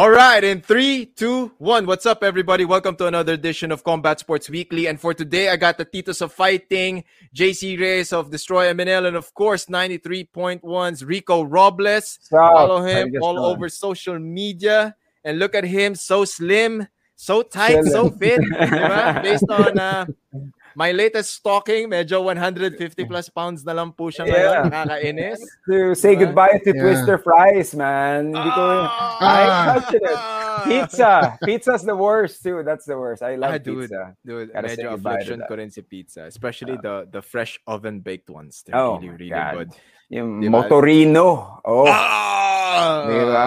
All right, in three, two, one. What's up, everybody? Welcome to another edition of Combat Sports Weekly. And for today, I got the Titos of Fighting, JC Reyes of Destroy MNL, and of course, 93.1's Rico Robles. Follow him all over social media. And look at him, so slim, so tight, so fit. Based on uh, my latest stalking, medyo 150 plus pounds na lang po siya ngayon. Yeah. Nakakainis. To say diba? goodbye to yeah. Twister Fries, man. Hindi ko, ah, I touched it. Pizza. Pizza's the worst too. That's the worst. I love ah, dude, pizza. Dude, Gotta medyo affliction ko rin si pizza. Especially uh, the the fresh oven baked ones. They're oh, really, really God. good. Yung diba? Motorino. Oh. Ah! Diba?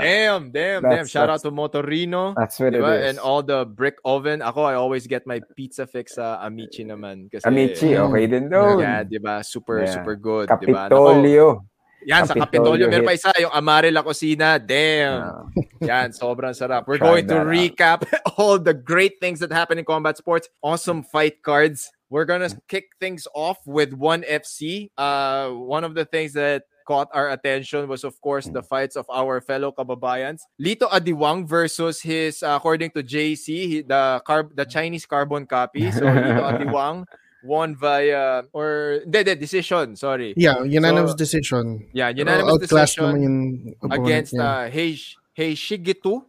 Damn, damn, that's, damn. Shout out to Motorino. That's what diba? it is. And all the brick oven. Ako, I always get my pizza fix sa Amici naman. Kasi, Amici, okay din doon. Yeah, diba? Super, yeah. super good. Capitolio. Diba? Yan, Capitolio sa Capitolio. Meron pa isa, yung Amare La Cocina. Damn. Yan, sobrang sarap. We're Try going to recap all the great things that happen in combat sports. Awesome fight cards. We're gonna kick things off with one FC. Uh, one of the things that caught our attention was, of course, the fights of our fellow kababayans. Lito Adiwang versus his, uh, according to JC, he, the carb, the Chinese carbon copy. So Lito Adiwang won via or the, the decision. Sorry. Yeah, unanimous so, decision. Yeah, unanimous decision against uh, Heish Hexigetu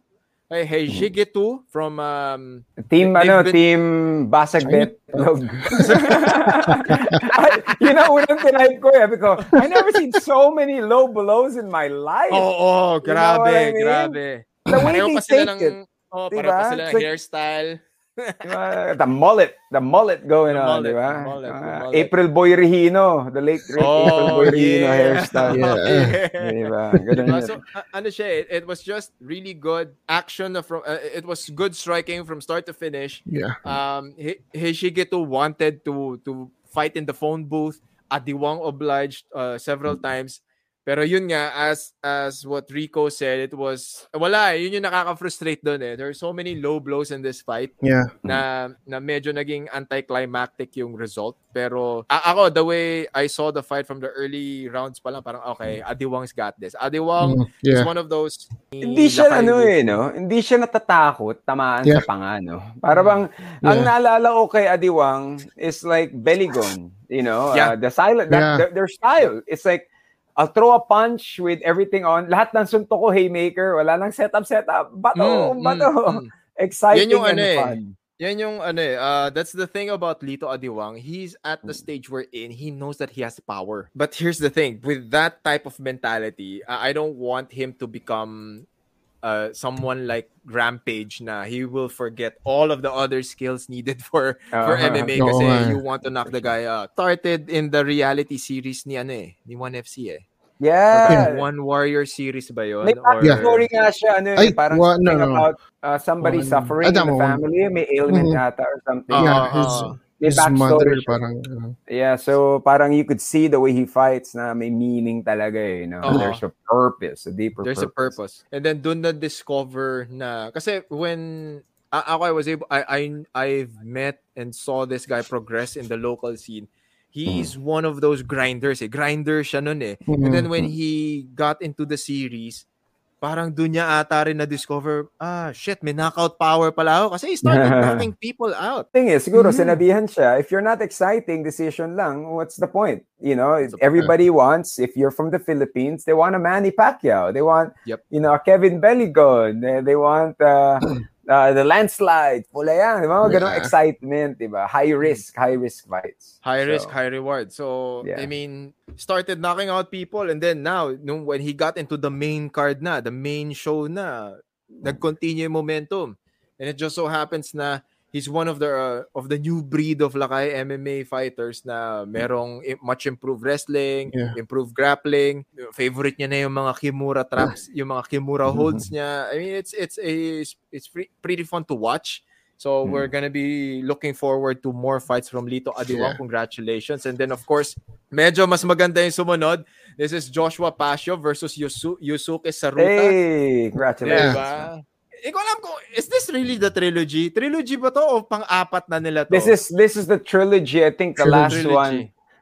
Hey, hey, Shigetu from um, Team ano, been... Team Basag Bet. you know, unang tinipe ko eh, because I never seen so many low blows in my life. Oh, oh, grabe, you know I mean? grabe. The way they take it. Oh, diba? pa sila ng hairstyle the mullet, the mullet going the on, mullet, di ba? Mullet, uh, April Boy Regino, the late great oh, April Boy Regino hairstyle. Yeah. di ba? Diba? So, uh, ano siya, it, it was just really good action from uh, it was good striking from start to finish. Yeah. Um Hexigetu wanted to to fight in the phone booth. Adiwang obliged uh, several times. Pero yun nga, as as what Rico said, it was, wala, eh, yun yung nakaka-frustrate doon eh. There are so many low blows in this fight yeah. na, na medyo naging anticlimactic yung result. Pero a- ako, the way I saw the fight from the early rounds pa lang, parang okay, Adiwang's got this. Adiwang mm, yeah. is one of those... Hindi siya ano eh, no? Hindi siya natatakot tamaan yeah. sa panga, no? Para bang, yeah. ang naalala ko kay Adiwang is like Belingon, you know? Yeah. Uh, the silent, that, yeah. their, their style. It's like, I'll throw a punch with everything on. Lahat ng sunto ko haymaker, wala nang setup setup. Bato, mm, bato. Mm, mm. Exciting Yan yung, and ano, eh. fun. Yan yung ano eh, uh, that's the thing about Lito Adiwang. He's at the mm. stage we're in. He knows that he has power. But here's the thing, with that type of mentality, uh, I don't want him to become uh, someone like Rampage na he will forget all of the other skills needed for uh-huh. for MMA no, kasi uh, you want to knock the guy out. Started in the reality series ni ano eh, ni 1FC eh. Yeah. One Warrior series ba yun? May backstory yeah. nga siya, ano eh, Ay, parang wa, no, no. about uh, somebody oh, suffering in the family, may ailment mm-hmm. ata or something. Uh, yeah, his, uh, his mother parang uh, yeah so parang you could see the way he fights na may meaning talaga eh, you know uh-huh. there's a purpose a deeper there's purpose. a purpose and then dun na discover na kasi when ako I was able I I I've met and saw this guy progress in the local scene he's mm. one of those grinders eh grinder siya nun eh mm-hmm. and then when he got into the series parang doon niya ata rin na-discover, ah, shit, may knockout power pala ako kasi he started knocking people out. Thing is, siguro, mm-hmm. sinabihan siya, if you're not exciting decision lang, what's the point? You know, everybody wants, if you're from the Philippines, they want a Manny Pacquiao. They want, yep. you know, Kevin Belingon. They, they want uh, uh, the landslide, pula yan, di ba? Ganong yeah. excitement, di ba? High risk, high risk fights. High so, risk, high reward. So, yeah. I mean, started knocking out people and then now, nung, when he got into the main card na, the main show na, nag-continue momentum. And it just so happens na he's one of the uh, of the new breed of Lakay MMA fighters na merong much improved wrestling, yeah. improved grappling. Favorite niya na yung mga Kimura traps, yung mga Kimura holds niya. I mean, it's it's a it's pretty fun to watch. So mm. we're gonna be looking forward to more fights from Lito Adiwang. Yeah. Congratulations. And then of course, medyo mas maganda yung sumunod. This is Joshua Pacio versus Yusu Yusuke Saruta. Hey, congratulations. Diba? Ikaw alam ko, is this really the trilogy? Trilogy ba to o pang-apat na nila to? This is this is the trilogy. I think the trilogy. last one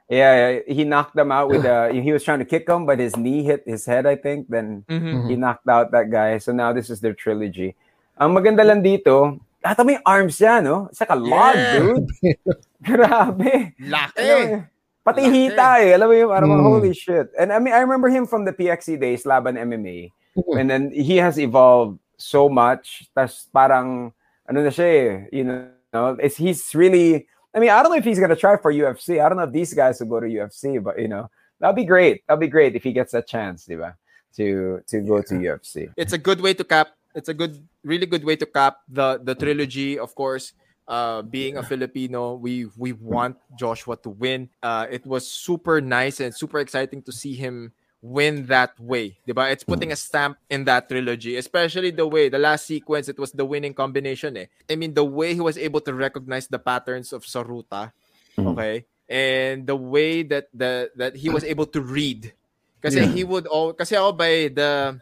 Yeah, he knocked them out with uh he was trying to kick him, but his knee hit his head, I think. Then mm-hmm. he knocked out that guy. So now this is their trilogy. Ang maganda lang dito, lahat may arms yan, no? It's like a log, yeah. dude. Grabe. Laki. Pati Laki. hita eh. Alam mo yung, parang, mm. holy shit. And I mean, I remember him from the PXC days, Laban MMA. Mm. And then he has evolved so much. That's parang, ano na siya eh, you know, it's, he's really, I mean, I don't know if he's gonna try for UFC. I don't know if these guys will go to UFC, but you know, that'll be great. That'll be great if he gets a chance, diba? To to go to UFC. It's a good way to cap. It's a good, really good way to cap the the trilogy. Of course, uh, being a Filipino, we we want Joshua to win. Uh, it was super nice and super exciting to see him win that way. Diba? It's putting a stamp in that trilogy, especially the way, the last sequence, it was the winning combination. Eh. I mean, the way he was able to recognize the patterns of Saruta, mm-hmm. okay? And the way that the that he was able to read. Kasi yeah. he would all kasi ako by the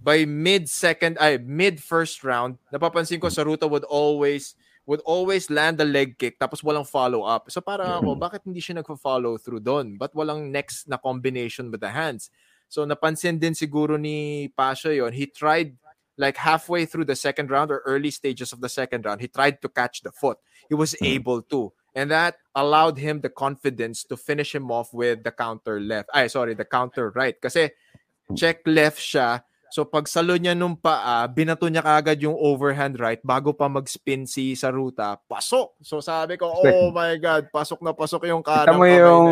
by mid second ay mid first round, napapansin ko Saruta would always would always land the leg kick tapos walang follow up. So para ako, bakit hindi siya nagfo-follow through doon? But walang next na combination with the hands? So napansin din siguro ni Pacio yon. He tried like halfway through the second round or early stages of the second round, he tried to catch the foot. He was mm-hmm. able to. And that allowed him the confidence to finish him off with the counter left. Ay, sorry, the counter right. Kasi check left siya So pag salo niya nung paa, binato niya kagad yung overhand right bago pa mag-spin si sa ruta, pasok. So sabi ko, oh my God, pasok na pasok yung kanang Kita mo yung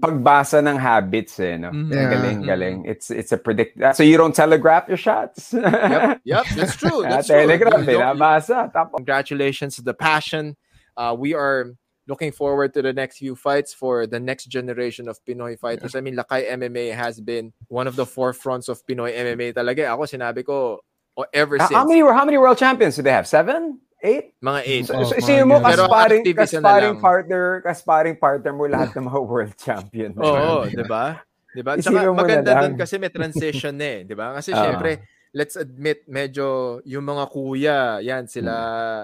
pagbasa ng habits eh, no? Mm-hmm. Yeah. Galing, galing. It's it's a predict. So you don't telegraph your shots? yep, yep, that's true. That's true. Telegraph, binabasa. Congratulations to the passion. Uh, we are looking forward to the next few fights for the next generation of Pinoy fighters. I mean, Lakay MMA has been one of the forefronts of Pinoy MMA talaga. Ako sinabi ko oh, ever since. How many how many world champions do they have? Seven? Eight? Mga eight. So, so, so mo, kasparing, kasparing partner, kasparing partner mo lahat ng mga world champion. Oo, oh, di ba? Di ba? Tsaka maganda doon kasi may transition eh, di ba? Kasi uh, syempre, let's admit, medyo yung mga kuya, yan, sila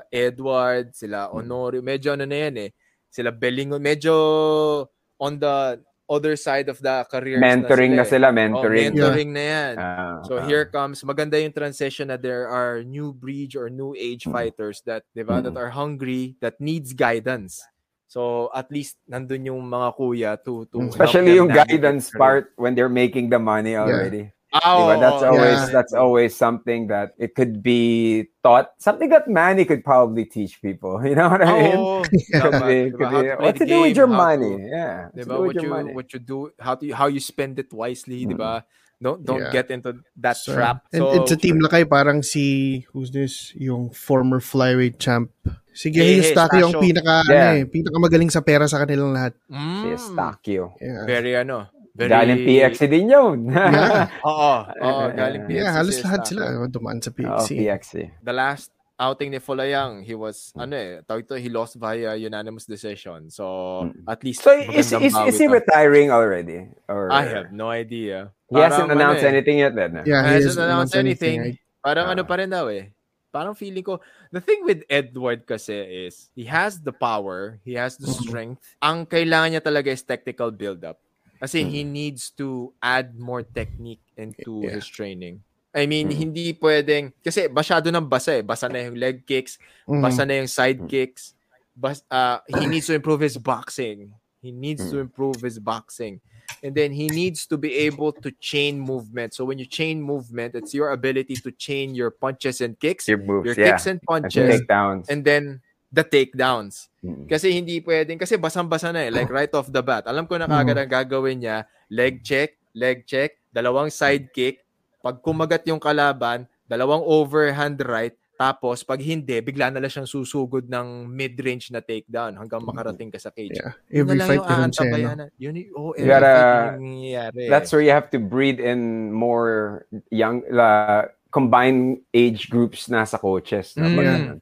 hmm. Edward, sila Honorio, medyo ano na yan eh sila Belingon, medyo on the other side of the career mentoring na sila, na sila mentoring. Oh, mentoring yeah. na yan. Uh, so uh, here comes maganda yung transition na there are new breed or new age mm. fighters that diba mm. that are hungry that needs guidance. So at least nandun yung mga kuya to to especially yung guidance part when they're making the money already. yeah. Oh, diba? that's always yeah. that's always something that it could be taught. Something that Manny could probably teach people. You know what I mean? Oh, could be, could be, what to game, do with your money? To, yeah. Diba? What you money. what you do? How to how you spend it wisely? Mm. Diba? Don't don't yeah. get into that so, trap. So, and, and sa team Lakay, parang si who's this? Yung former flyweight champ. Si Gary hey, Eustaquio yung pinaka yeah. ano eh, pinaka magaling sa pera sa kanilang lahat. Mm. Si Eustaquio. Yeah. Very ano, Very... Galing PXC din yun. yeah. Oo, oo, galing PXC. Yeah, halos lahat sila dumaan sa PXC. Oh, PXC. The last outing ni Fulayang, he was, ano eh, tawag ito, he lost via unanimous decision. So, mm. at least, So, is, is, is he retiring already? Or... I have no idea. He Parang, hasn't announced ano, eh. anything yet then? Yeah, he, he hasn't announced anything. anything. Parang uh, ano pa rin daw eh. Parang feeling ko, the thing with Edward kasi is, he has the power, he has the mm-hmm. strength. Ang kailangan niya talaga is technical build-up. Kasi mm. he needs to add more technique into yeah. his training. I mean, mm. hindi pwedeng kasi masyado nang basa eh. Basa na yung leg kicks, mm. basa na yung side mm. kicks. Bas, uh, he needs to improve his boxing. He needs mm. to improve his boxing. And then he needs to be able to chain movement. So when you chain movement, it's your ability to chain your punches and kicks, your, moves, your yeah. kicks and punches, and, and then the takedowns. Mm-hmm. Kasi hindi pwedeng, kasi basang-basa na eh, like right off the bat. Alam ko na kagad ang gagawin niya, leg check, leg check, dalawang side kick, pag kumagat yung kalaban, dalawang overhand right, tapos pag hindi, bigla na lang siyang susugod ng mid-range na takedown hanggang makarating ka sa cage. Yeah. Every fight yung no? Yun, oh, every gotta, fight That's where you have to breed in more young, uh, combined age groups na sa coaches. Na mm. yeah.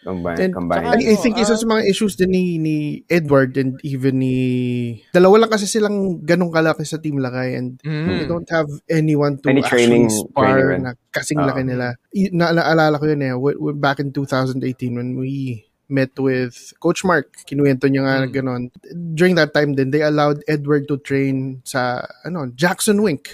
Combine, and, combine. I, I think isa sa mga issues din ni, ni Edward and even ni... Dalawa lang kasi silang ganong kalaki sa Team Lakay and mm. they don't have anyone to Any training, spar na kasing uh, laki nila. I, na, naalala ko yun eh, back in 2018 when we met with Coach Mark. Kinuwento niya nga mm. ganun. During that time then they allowed Edward to train sa ano Jackson Wink.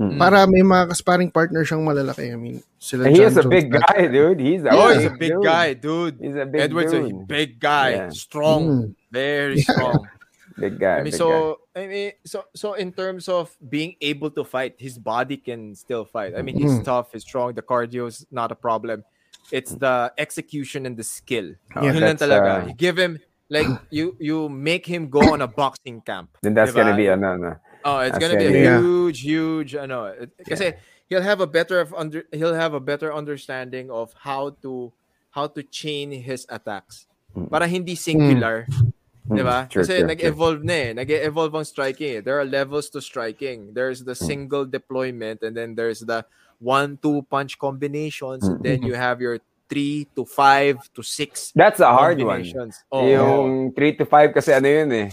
Mm-hmm. Para may mga kasparing partner siyang malalaki. I mean, sila He is a big guy, dude. He's a, oh, he's a big dude. guy, dude. He's a big Edward's dude. a big guy, yeah. strong, mm. very strong. big guy. I mean, so guy. I mean, so so in terms of being able to fight, his body can still fight. I mean, he's mm. tough, he's strong. The cardio is not a problem. It's the execution and the skill. Oh, yeah, Yun talaga. Uh... You give him like you you make him go on a boxing camp. Then that's diba? gonna be a no no. Oh, it's gonna be a yeah. huge, huge. I know. Because yeah. he'll have a better of under he'll have a better understanding of how to how to chain his attacks. Mm. Para hindi singular. Mm. Di ba? Sure, Kasi sure, nag-evolve sure. na eh. Nag-evolve ang striking eh. There are levels to striking. There's the mm. single deployment and then there's the one-two punch combinations. Mm. And then you have your three to five to six That's a hard one. Oh. Yung three to five kasi ano yun eh.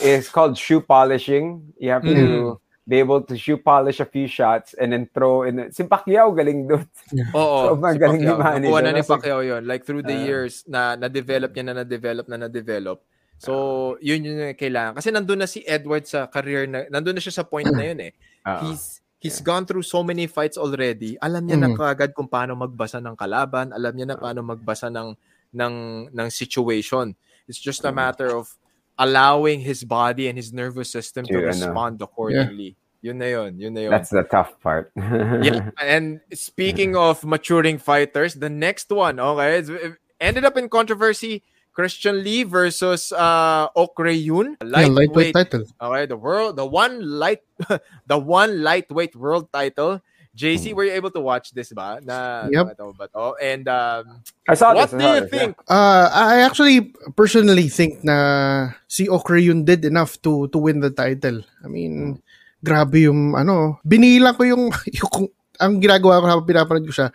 It's called shoe polishing. You have mm. to be able to shoe polish a few shots and then throw in. Si Pacquiao galing doon. Oo. so, si galing ni Manny. Nakuha na ni Pacquiao yun. Like through the uh, years na na-develop niya na na-develop na na-develop. So, yun yun yung kailangan. Kasi nandun na si Edward sa career na, nandun na siya sa point na yun eh. Uh-oh. He's, he's yeah. gone through so many fights already. Alam niya mm. na kagad kung paano magbasa ng kalaban. Alam niya na paano magbasa ng, ng, ng situation. It's just a matter of allowing his body and his nervous system to, to respond accordingly. Yeah. Yun na yun, yun na yun. That's the tough part. yeah, and speaking of maturing fighters, the next one, okay, it ended up in controversy. Christian Lee versus uh Ok Rae Yoon. Lightweight, yeah, lightweight title. Okay, the world the one light the one lightweight world title. JC, were you able to watch this ba? Na, yep. ba to? And um, I saw what this, do you think? Yeah. Uh, I actually personally think na si Ok Rae Yoon did enough to to win the title. I mean, hmm. grabe yung ano, binila ko yung, yung ang ginagawa ko habang pinapanood ko siya,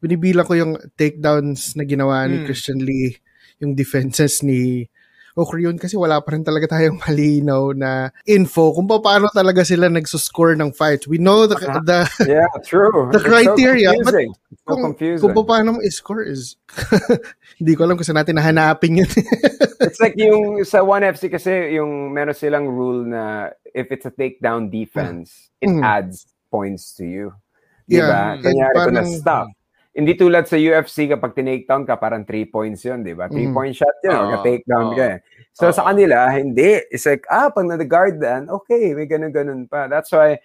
binibilang ko yung takedowns na ginawa ni hmm. Christian Lee, yung defenses ni Okrion kasi wala pa rin talaga tayong malinaw na info kung paano talaga sila nagsuscore ng fight. We know the, uh-huh. the yeah, true. The criteria, so but so kung, confusing. kung paano mo i-score is hindi ko alam kung saan natin nahanapin yun. it's like yung sa 1FC kasi yung meron silang rule na if it's a takedown defense, it mm. adds points to you. Diba? Yeah, Kanyari ko na stop hindi tulad sa UFC kapag tinake-down ka, parang 3 points yun, di ba? 3-point mm. shot yun, uh, take-down uh, ka eh. So uh, sa kanila, hindi. It's like, ah, pag na-guard dan, okay, may ganun-ganun pa. That's why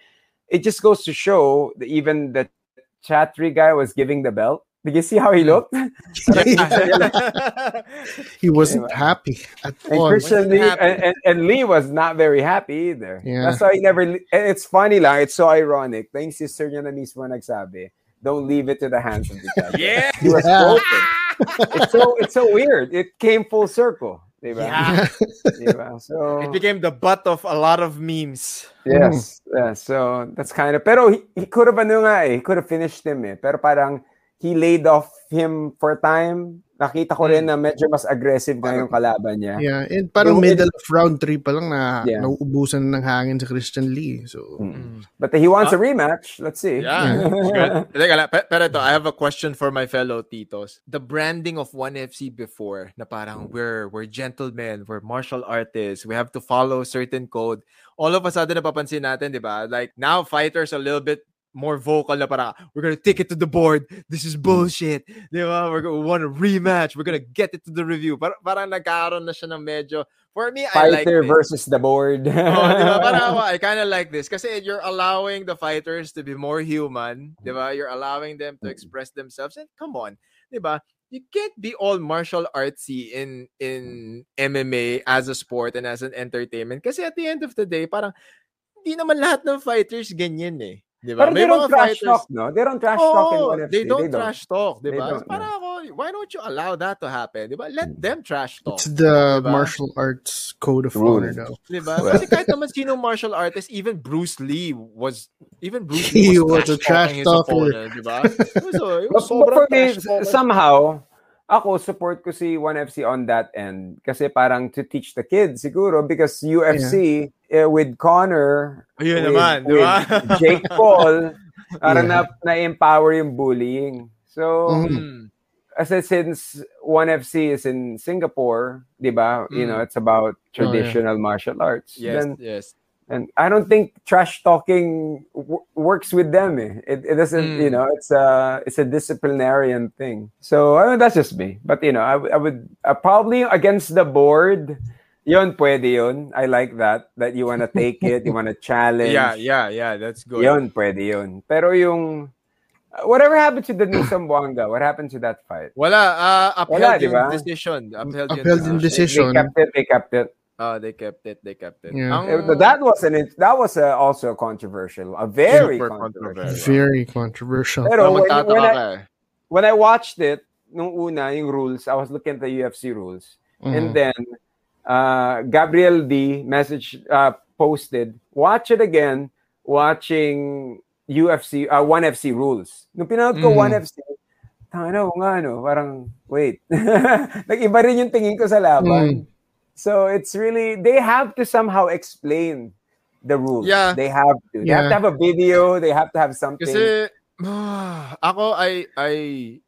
it just goes to show that even the Chatri guy was giving the belt. Did you see how he mm. looked? he wasn't happy at and all. Christian Lee, and, and, and, Lee was not very happy either. Yeah. That's why he never, it's funny lang, it's so ironic. Yung sister niya na mismo nagsabi, don't leave it to the hands of the judge. yeah. He was it's so it's so weird. It came full circle. Diba? Yeah. diba? So it became the butt of a lot of memes. Yes. Yeah. So that's kind of pero he, he could have ano nga eh, he could have finished him eh. Pero parang he laid off him for time nakita ko rin hmm. na medyo mas aggressive na yung kalaban niya. Yeah, and parang yung, middle of round 3 pa lang na yeah. nauubusan ng hangin sa Christian Lee. So, mm. But he wants uh, a rematch. Let's see. Yeah. Teka pero ito, I have a question for my fellow titos. The branding of 1FC before na parang we're we're gentlemen, we're martial artists, we have to follow certain code. All of a sudden napapansin natin, 'di ba? Like now fighters a little bit more vocal na para we're gonna take it to the board. This is bullshit. Di ba? We're gonna want a rematch. We're gonna get it to the review. Para, parang nagkaroon na siya ng medyo For me, Fighter I like this. versus the board. oh, di ba? Parang I kind of like this. Kasi you're allowing the fighters to be more human. Di ba? You're allowing them to mm. express themselves. And come on. Di ba? You can't be all martial artsy in in MMA as a sport and as an entertainment. Kasi at the end of the day, parang hindi naman lahat ng fighters ganyan eh. Diba? Pero May they don't trash fighters, talk, no? They don't trash oh, talk in oh, UFC. They don't, they don't. trash talk, di ba? Para ako, why don't you allow that to happen? Di ba? Let mm. them trash talk. It's the diba? martial arts code of honor now. Di ba? Kasi kahit naman sino martial artist, even Bruce Lee was, even Bruce Lee was, was trash a trash talker. Di ba? So, it was oh, but, for me, somehow, ako support ko si 1FC on that end kasi parang to teach the kids siguro because UFC yeah. uh, with Conor Ayun with, naman, with Jake Paul para yeah. na na-empower yung bullying. So mm-hmm. as since ONE FC is in Singapore, diba? Mm. You know, mm. it's about traditional oh, yeah. martial arts. Yes, then, yes. And I don't think trash talking w- works with them. Eh. It, it doesn't, mm. you know, it's a it's a disciplinarian thing. So I mean, that's just me. But you know, I, I would uh, probably against the board. Yon, pwede yun. I like that. That you wanna take it, you wanna challenge. Yeah, yeah, yeah. That's good. Yon, pwede yun. Pero yung Whatever happened to the new Zamboanga? What happened to that fight? Wala, uh, upheld Wala, yung diba? decision. Upheld, upheld yung decision. They, they kept it, they kept it. Oh, they kept it. They kept it. Yeah. Um, that was an that was a, also controversial, a very controversial. Very controversial. Pero when, when, I, when I watched it, nung una yung rules, I was looking at the UFC rules, mm. and then uh, Gabriel D message uh, posted, watch it again, watching UFC, uh, ONE FC rules. Nung pinanood ko mm. ONE FC, ano nga, no, parang, wait. Nag-iba rin yung tingin ko sa laban. Mm. So it's really, they have to somehow explain the rules. Yeah. They have to. They yeah. have to have a video. They have to have something. Kasi, ako, I, I,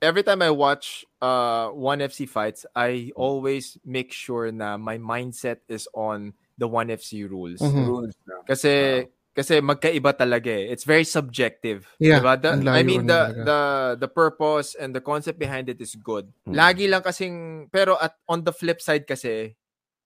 every time I watch uh, ONE FC fights, I always make sure na my mindset is on the ONE FC rules. Mm-hmm. Rules. Kasi, kasi magkaiba talaga eh. It's very subjective. Yeah, diba? the, I mean the talaga. the the purpose and the concept behind it is good. Hmm. Lagi lang kasing pero at on the flip side kasi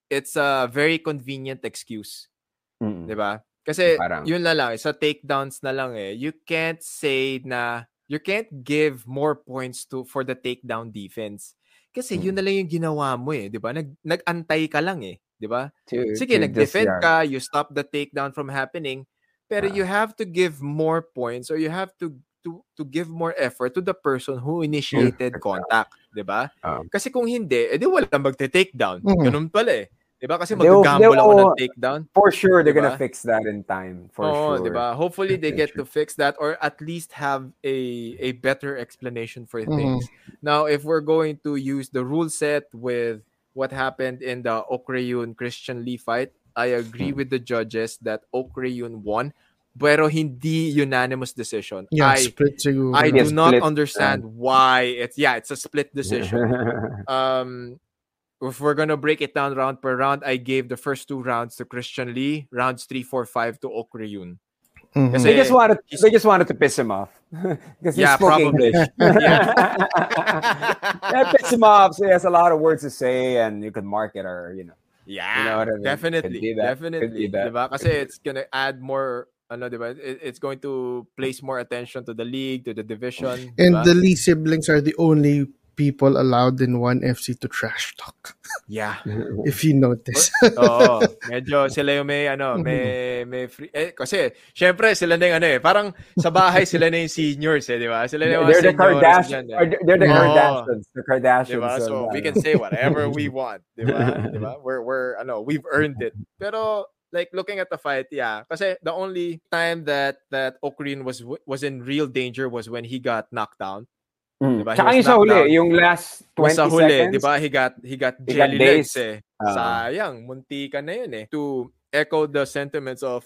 it's a very convenient excuse. Hmm. 'Di ba? Kasi Parang. yun na lang sa takedowns na lang eh. You can't say na you can't give more points to for the takedown defense. Kasi hmm. yun na lang yung ginawa mo eh, 'di ba? Nag nag-antay ka lang eh, 'di ba? Sige, nag-defend ka, you stop the takedown from happening pero you have to give more points or you have to to to give more effort to the person who initiated contact, 'di ba? Um, Kasi kung hindi, edi wala magte-take down. Mm-hmm. Ganun pala eh. 'Di ba? Kasi mag-gamble ako ng takedown. For sure they're diba? gonna fix that in time. For oh, sure. 'di ba? Hopefully they get to fix that or at least have a a better explanation for mm-hmm. things. Now, if we're going to use the rule set with what happened in the Ok Rae Yoon Christian Lee fight, I agree with the judges that Ok Rae Yoon won pero hindi unanimous decision. Yeah, I, split siguro. I do not understand uh, why it's yeah, it's a split decision. um if we're gonna break it down round per round, I gave the first two rounds to Christian Lee, rounds three, four, five to Ok Rae Yoon. Mm-hmm. They just wanted they just wanted to piss him off. because yeah, probably. yeah. yeah, piss him off. So he has a lot of words to say and you can mark it or you know. Yeah, you know I mean? definitely, definitely. Diba? Kasi it's gonna add more ano, diba? It, it's going to place more attention to the league, to the division. And the Lee siblings are the only people allowed in ONE FC to trash talk. Yeah. If you notice. Oo. Medyo sila yung may ano, may may free eh kasi syempre sila na yung ano eh, parang sa bahay sila na yung seniors eh, di ba? Sila na yung They're the Kardashians. Eh. They're the Kardashians. The Kardashians. Diba? So, so we can say whatever we want, di ba? Di ba? We're we're ano, we've earned it. Pero like looking at the fight, yeah. Kasi the only time that that Ok Rae Yoon was was in real danger was when he got knocked down. Mm. Diba? Tsaka yung sa huli, down. yung last 20 sa huli, seconds. Di ba? He got, he got jelly legs eh. Uh, Sayang, munti ka na yun eh. To echo the sentiments of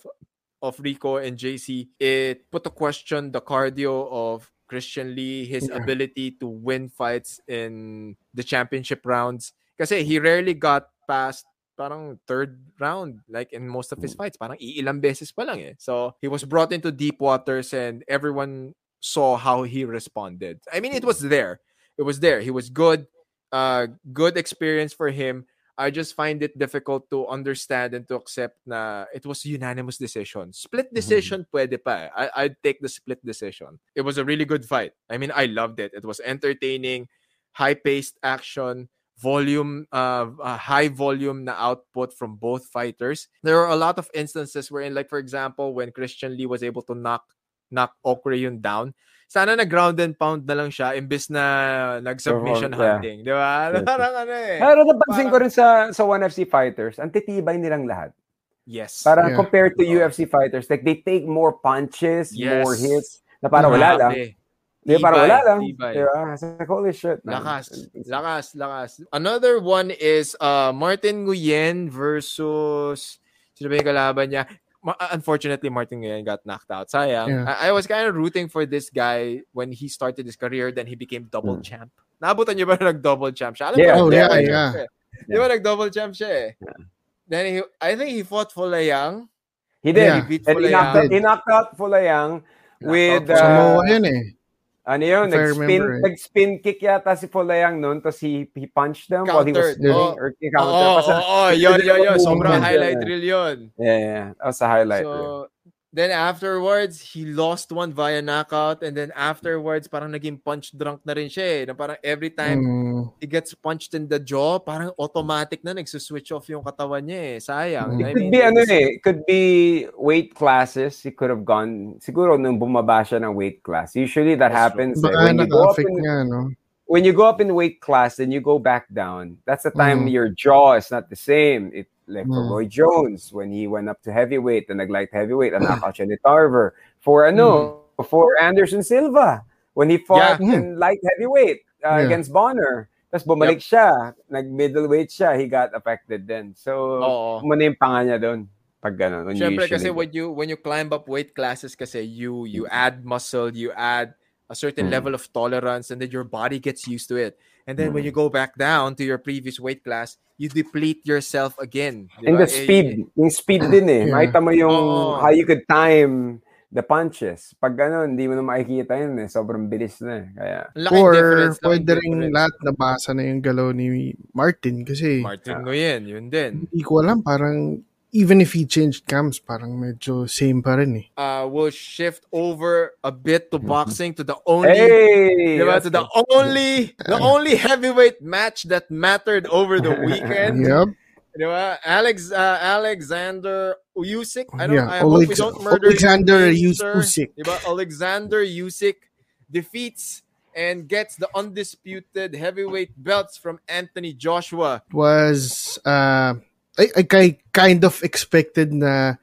of Rico and JC, it put to question the cardio of Christian Lee, his yeah. ability to win fights in the championship rounds. Kasi he rarely got past parang third round like in most of his mm. fights parang iilang beses pa lang eh so he was brought into deep waters and everyone saw how he responded i mean it was there it was there he was good uh good experience for him i just find it difficult to understand and to accept na it was a unanimous decision split mm-hmm. decision mm-hmm. pwede pa eh. I, i'd take the split decision it was a really good fight i mean i loved it it was entertaining high paced action volume, uh, uh, high volume na output from both fighters. There are a lot of instances wherein, like for example, when Christian Lee was able to knock knock Okreyon down, sana na ground and pound na lang siya imbes na nag-submission yeah. hunting. Di ba? Parang ano eh. Pero napansin ko rin sa, sa ONE FC fighters, ang titibay nilang lahat. Yes. Parang yeah. compared to UFC fighters, like they take more punches, yes. more hits, na parang wala lang. Di ba, parang wala lang. Tibay. Diba? Holy shit, man. Lakas. Lakas, lakas. Another one is uh, Martin Nguyen versus sino ba yung kalaban niya? Unfortunately, Martin Nguyen got knocked out. Sayang. Yeah. I, I was kind of rooting for this guy when he started his career. Then he became double mm. champ. Naabutan niyo ba na nag-double champ siya? Alam yeah, oh, yeah, yeah. yeah. Di ba nag-double champ siya eh? Yeah. Then he, I think he fought Folayang. He did. Yeah. He beat Folayang. He knocked, out, he knocked out Folayang with... Uh, Samoa yun eh. Ano yun? Nag-spin, nag-spin kick yata si Polayang noon tapos he, he punched them while he was spinning oh. or he counter. Oo, oh, oh, oh, yun, yun, yun. Sobrang highlight reel yun. Yeah, yeah. That was a highlight so, reel. Then afterwards, he lost one via knockout and then afterwards parang naging punch drunk na rin siya eh. Na parang every time mm. he gets punched in the jaw, parang automatic na nagsuswitch off yung katawan niya eh. Sayang. It I could mean, be ano eh, could be weight classes. He could have gone, siguro nung bumaba siya ng weight class. Usually that happens eh. when you go up in, niya, no? when you go up in weight class and you go back down, that's the time mm. your jaw is not the same. It like for mm. Roy Jones when he went up to heavyweight and nag light heavyweight and siya ni Tarver. For ano, mm. for Anderson Silva when he fought yeah. in light heavyweight uh, yeah. against Bonnar. Tapos bumalik yep. siya, nag-middleweight siya, he got affected then. So, Oo. muna yung panga niya doon. Pag ganun. Siyempre kasi when you, when you climb up weight classes kasi you, you add muscle, you add a certain mm. level of tolerance and then your body gets used to it. And then mm. when you go back down to your previous weight class, you deplete yourself again. And the eh, speed, eh, yung speed din eh. Yeah. Makita mo yung oh. how you could time the punches. Pag gano'n, hindi mo na makikita yun eh. Sobrang bilis na eh. Kaya... Or pwede rin lahat nabasa na yung galaw ni Martin kasi... Martin uh, Nguyen, yun din. Hindi ko alam, parang even if he changed camps, parang medyo same pa rin eh. Uh, we'll shift over a bit to mm-hmm. boxing to the only, hey, diba, to the only, the only heavyweight match that mattered over the weekend. yep. Diba? Alex, uh, Alexander Usyk. I don't. Yeah. I Alex- hope we don't murder Alexander Usyk. Diba? Alexander Usyk defeats and gets the undisputed heavyweight belts from Anthony Joshua. It Was uh I, I kind of expected na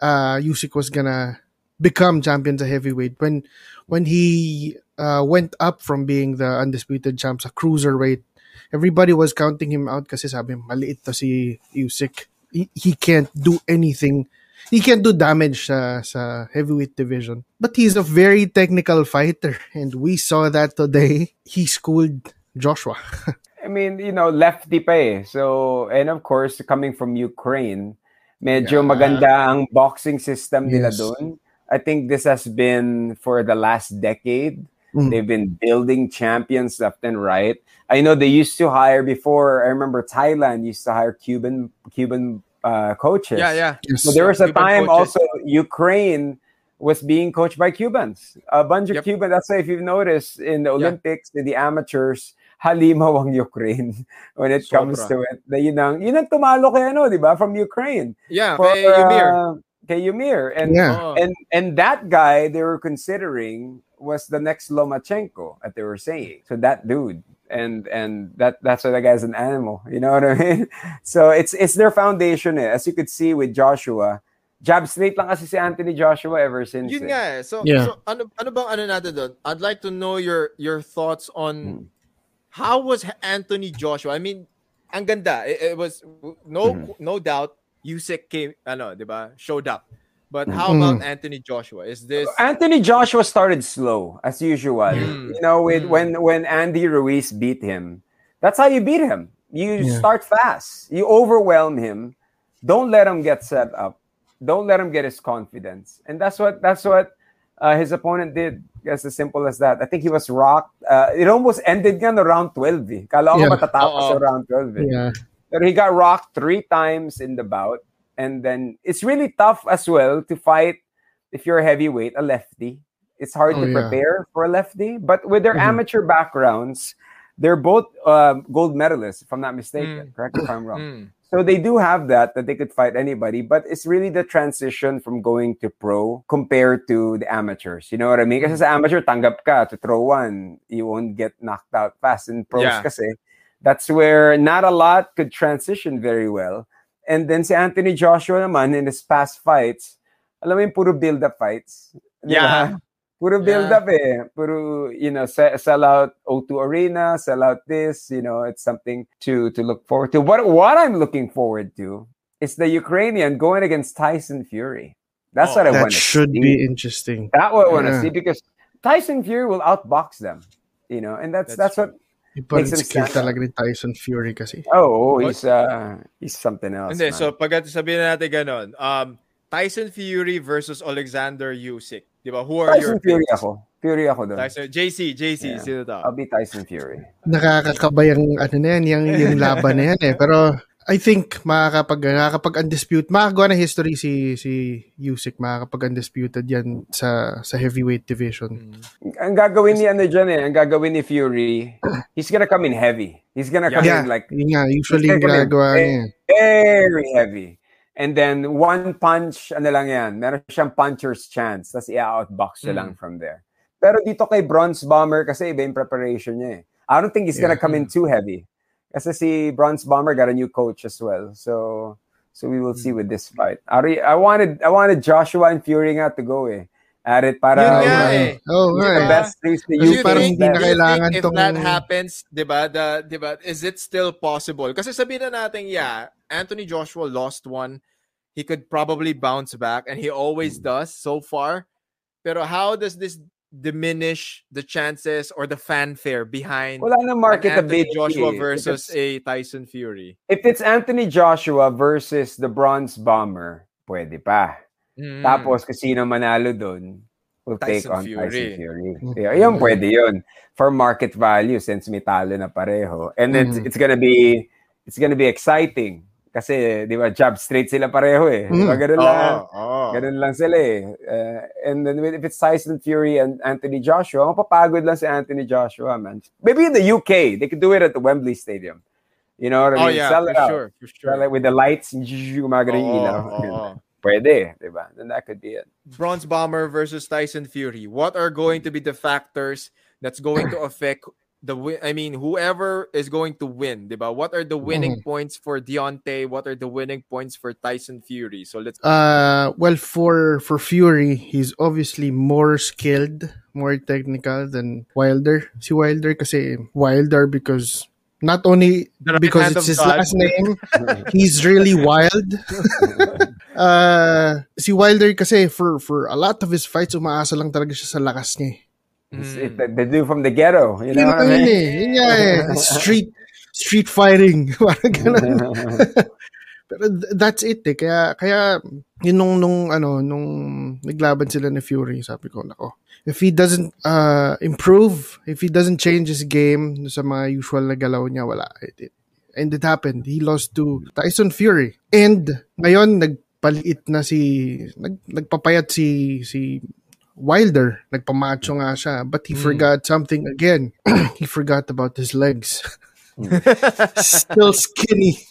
uh, Usyk was gonna become champion sa heavyweight when when he uh, went up from being the undisputed champ sa cruiserweight. Everybody was counting him out kasi sabi maliit to si Usyk. He, he can't do anything. He can't do damage sa, sa heavyweight division. But he's a very technical fighter and we saw that today. He schooled Joshua. I mean, you know, lefty pa eh. So, and of course, coming from Ukraine, medyo yeah. maganda ang boxing system nila yes. doon. I think this has been for the last decade. Mm. They've been building champions left and right. I know they used to hire before. I remember Thailand used to hire Cuban Cuban uh, coaches. Yeah, yeah. So there was a Cuban time coaches. also Ukraine was being coached by Cubans. A bunch of yep. Cubans. That's why if you've noticed in the Olympics, yeah. in the amateurs, halimaw ang Ukraine when it Sobra. comes to it. Na yun ang, yun ang tumalo kay ano, di ba? From Ukraine. Yeah, For, kay Eumir. Uh, kay Eumir. And, yeah. Oh. and, and that guy they were considering was the next Lomachenko that they were saying. So that dude. And and that that's why that guy's an animal. You know what I mean? So it's it's their foundation eh. As you could see with Joshua, jab straight lang kasi si Anthony Joshua ever since. Yun eh. nga eh. So, yeah. so ano, ano bang ano natin doon? I'd like to know your your thoughts on hmm how was Anthony Joshua? I mean, ang ganda. It, it was no mm-hmm. no doubt Usyk came, ano, 'di ba? Showed up. But how mm-hmm. about Anthony Joshua? Is this Anthony Joshua started slow as usual. Mm. You know, with mm. when when Andy Ruiz beat him. That's how you beat him. You yeah. start fast. You overwhelm him. Don't let him get set up. Don't let him get his confidence. And that's what that's what uh, his opponent did. Just as simple as that. I think he was rocked. Uh, it almost ended gan around 12 eh. Kala ko yeah. matatapos Uh-oh. around 12 eh. Yeah. But he got rocked three times in the bout. And then it's really tough as well to fight if you're a heavyweight, a lefty. It's hard oh, to prepare yeah. for a lefty. But with their mm-hmm. amateur backgrounds, they're both uh, gold medalists, if I'm not mistaken. Mm. Correct if I'm wrong. Mm. So they do have that that they could fight anybody, but it's really the transition from going to pro compared to the amateurs. You know what I mean? Because as an amateur, tanggap ka to throw one, you won't get knocked out fast. In pros yeah. kasi, that's where not a lot could transition very well. And then si Anthony Joshua naman in his past fights, alam mo yung puro build-up fights. Yeah. Puro build yeah. up eh. Puro, you know, sell out O2 Arena, sell out this, you know, it's something to to look forward to. What what I'm looking forward to is the Ukrainian going against Tyson Fury. That's oh, what I want to see. That should be interesting. That what I want to see because Tyson Fury will outbox them. You know, and that's that's, that's what Iba rin skill talaga ni Tyson Fury kasi. Oh, oh he's, uh, he's something else. Hindi, man. so pag sabihin natin ganon, um, Tyson Fury versus Alexander Usyk. Di ba? Who are Tyson your Fury picks? ako. Fury ako doon. Tyson, JC, JC, yeah. sino to? I'll be Tyson Fury. Nakakakabay ang ano na yan, yung, yung laban na yan eh. Pero I think makakapag makakapag undisputed makagawa ng history si si Usyk makakapag undisputed yan sa sa heavyweight division. Mm. Ang gagawin ni ano diyan eh, ang gagawin ni Fury, he's gonna come in heavy. He's gonna come yeah. in like yeah, usually gagawa niya. Very heavy. And then one punch, ano lang yan, meron siyang puncher's chance. Tapos i-outbox siya mm. lang from there. Pero dito kay Bronze Bomber, kasi iba yung preparation niya eh. I don't think he's yeah. gonna come in too heavy. Kasi si Bronze Bomber got a new coach as well. So so we will see with this fight. I, I wanted I wanted Joshua and Fury nga to go eh. At it para Yun nga eh. Oh, right. the best things to you. Parang hindi na kailangan if tong... that happens, 'di ba? The 'di ba? Is it still possible? Kasi sabihin na natin, yeah, Anthony Joshua lost one. He could probably bounce back and he always does so far. Pero how does this diminish the chances or the fanfare behind Wala na market Anthony Joshua versus a Tyson Fury. If it's Anthony Joshua versus the Bronze Bomber, pwede pa. Mm. Tapos kasi sino manalo doon, will Tyson take on Fury. Tyson Fury. Mm. Yeah, yun pwede yun. For market value since may talo na pareho. And then mm. it's gonna be it's gonna be exciting kasi, di ba, jab straight sila pareho eh. Mm. Diba, ganun lang. Oh, oh. Ganun lang sila eh. Uh, and then if it's Tyson Fury and Anthony Joshua, mapapagod lang si Anthony Joshua, man. Maybe in the UK, they could do it at the Wembley Stadium. You know what I oh, mean? Oh, yeah, Sell for sure, for sure. Sell it with the lights, gumagana yung ilaw. Oh, Pwede, di ba? Then that could be it. Bronze Bomber versus Tyson Fury. What are going to be the factors that's going to affect the win I mean whoever is going to win, diba? What are the winning mm. points for Deontay? What are the winning points for Tyson Fury? So let's Uh well for for Fury, he's obviously more skilled, more technical than Wilder. Si Wilder kasi Wilder because not only because it's his God. last name, he's really wild. uh, si Wilder kasi for for a lot of his fights umaasa lang talaga siya sa lakas niya. Mm. It, the dude from the ghetto, you know what I mean? Yun eh. Street, street fighting. Pero that's it eh. Kaya, kaya yun nung, nung, ano, nung naglaban sila ni Fury, sabi ko, nako, if he doesn't uh, improve, if he doesn't change his game sa mga usual na galaw niya, wala. It, it, and it happened. He lost to Tyson Fury. And ngayon, nagpaliit na si, nag, nagpapayat si, si Wilder, nagpamacho nga siya, but he mm. forgot something again. he forgot about his legs. Still skinny.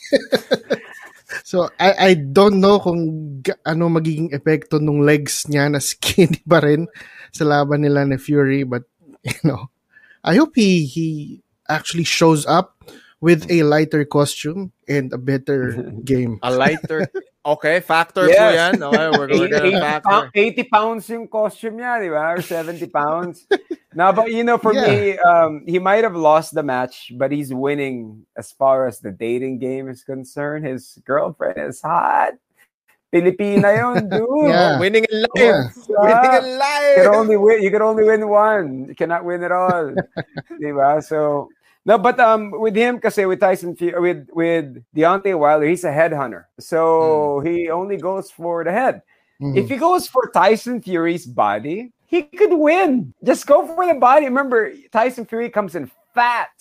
so, I, I don't know kung ano magiging epekto ng legs niya na skinny pa rin sa laban nila ni Fury, but, you know, I hope he, he actually shows up with a lighter costume and a better game. A lighter Okay, factor yes. po yan. Okay, we're, we're gonna 80, factor. 80 pounds yung costume niya, di ba? Or 70 pounds. no, but you know, for yeah. me, um, he might have lost the match, but he's winning as far as the dating game is concerned. His girlfriend is hot. Filipina yun, dude. yeah. Winning in life. Yeah. Winning in life. You can only win, you can only win one. You cannot win it all. diba? So, no, but um, with him, kasi with Tyson, with with Deontay Wilder, he's a headhunter, so mm. he only goes for the head. Mm. If he goes for Tyson Fury's body, he could win. Just go for the body. Remember, Tyson Fury comes in fat.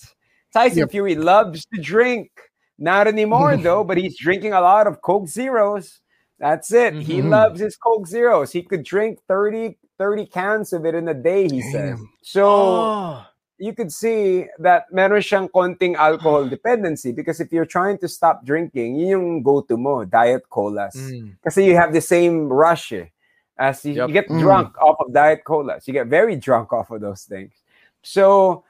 Tyson yep. Fury loves to drink. Not anymore though, but he's drinking a lot of Coke Zeros. That's it. Mm-hmm. He loves his Coke Zeros. He could drink 30, 30 cans of it in a day, he Damn. said. So oh you could see that meron siyang konting alcohol dependency because if you're trying to stop drinking, yun yung go-to mo, diet colas. Mm. Kasi you have the same rush eh. As you, yep. you get mm. drunk off of diet colas. You get very drunk off of those things. So,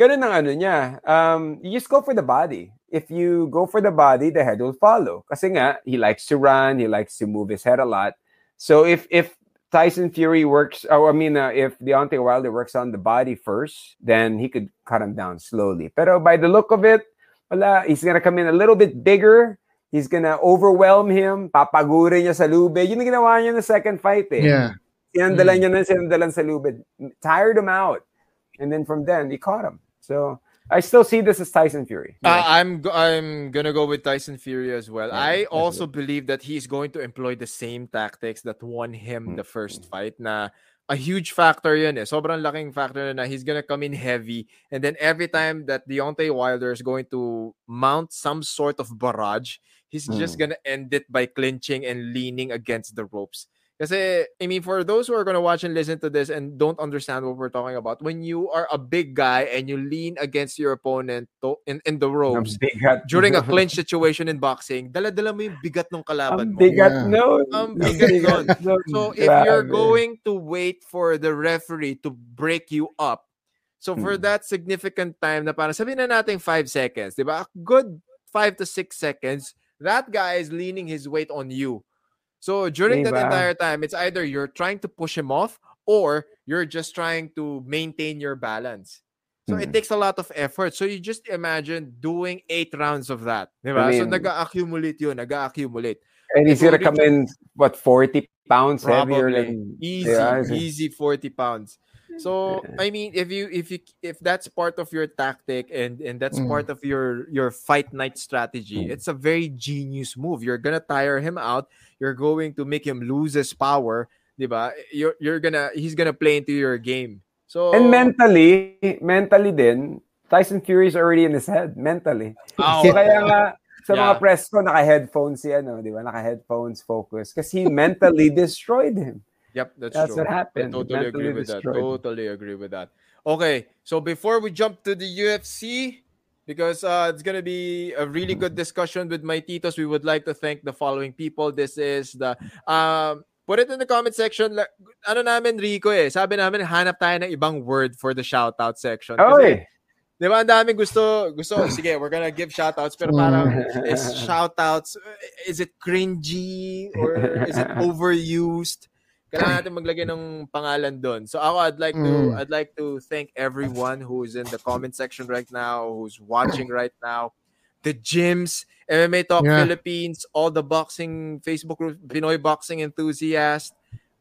ganun ang ano niya. Um, you just go for the body. If you go for the body, the head will follow. Kasi nga, he likes to run, he likes to move his head a lot. So if if Tyson Fury works, or I mean, uh, if Deontay Wilder works on the body first, then he could cut him down slowly. But by the look of it, wala, he's gonna come in a little bit bigger He's gonna overwhelm him, papagurin niya sa lubid. Yun ginawa niya na second fight eh. Yeah. Sinandalan mm. niya na sinandalan sa lubid. Tired him out. And then from then, he caught him. So, I still see this as Tyson Fury. Uh, I'm I'm gonna go with Tyson Fury as well. Yeah, I also believe that he's going to employ the same tactics that won him the first fight. Na a huge factor yun eh. Sobrang laking factor na he's gonna come in heavy and then every time that Deontay Wilder is going to mount some sort of barrage, he's mm. just gonna end it by clinching and leaning against the ropes. Kasi, I mean, for those who are going to watch and listen to this and don't understand what we're talking about, when you are a big guy and you lean against your opponent to, in, in the ropes during a clinch situation in boxing, dala-dala mo yung bigat ng kalaban mo. Bigat yeah. no. Ang bigat nun. So, if you're going to wait for the referee to break you up, so for hmm. that significant time na parang sabihin na natin 5 seconds, di ba? A good 5 to 6 seconds, that guy is leaning his weight on you. So during diba? that entire time, it's either you're trying to push him off or you're just trying to maintain your balance. So mm. it takes a lot of effort. So you just imagine doing eight rounds of that. Diba? I mean, so nag-accumulate yun, nag-accumulate. And he's gonna come in, what, 40 pounds Probably. heavier. Easy, yeah, easy 40 pounds. So I mean, if you if you if that's part of your tactic and and that's mm. part of your your fight night strategy, it's a very genius move. You're gonna tire him out. You're going to make him lose his power, diba? You're you're gonna he's gonna play into your game. So and mentally, mentally, then Tyson Fury is already in his head mentally. Oh, kaya nga sa yeah. mga press ko naka-headphones si ano, di ba? Naka-headphones focus kasi he mentally destroyed him. Yep, that's, that's true. what happened. I totally agree with destroyed. that. Totally agree with that. Okay, so before we jump to the UFC, because uh, it's gonna be a really good discussion with my titos, we would like to thank the following people. This is the um. Put it in the comment section. Ano namin, Rico eh. Sabi namin, hanap tayo ng ibang word for the shoutout section. Kasi, Di ba, ang daming gusto, gusto, sige, we're gonna give shoutouts, pero parang, is shoutouts, is it cringy, or is it overused? Kailangan natin maglagay ng pangalan doon. So ako I'd like to mm. I'd like to thank everyone who's in the comment section right now, who's watching right now. The gyms, MMA Talk yeah. Philippines, all the boxing Facebook group, Pinoy boxing enthusiast,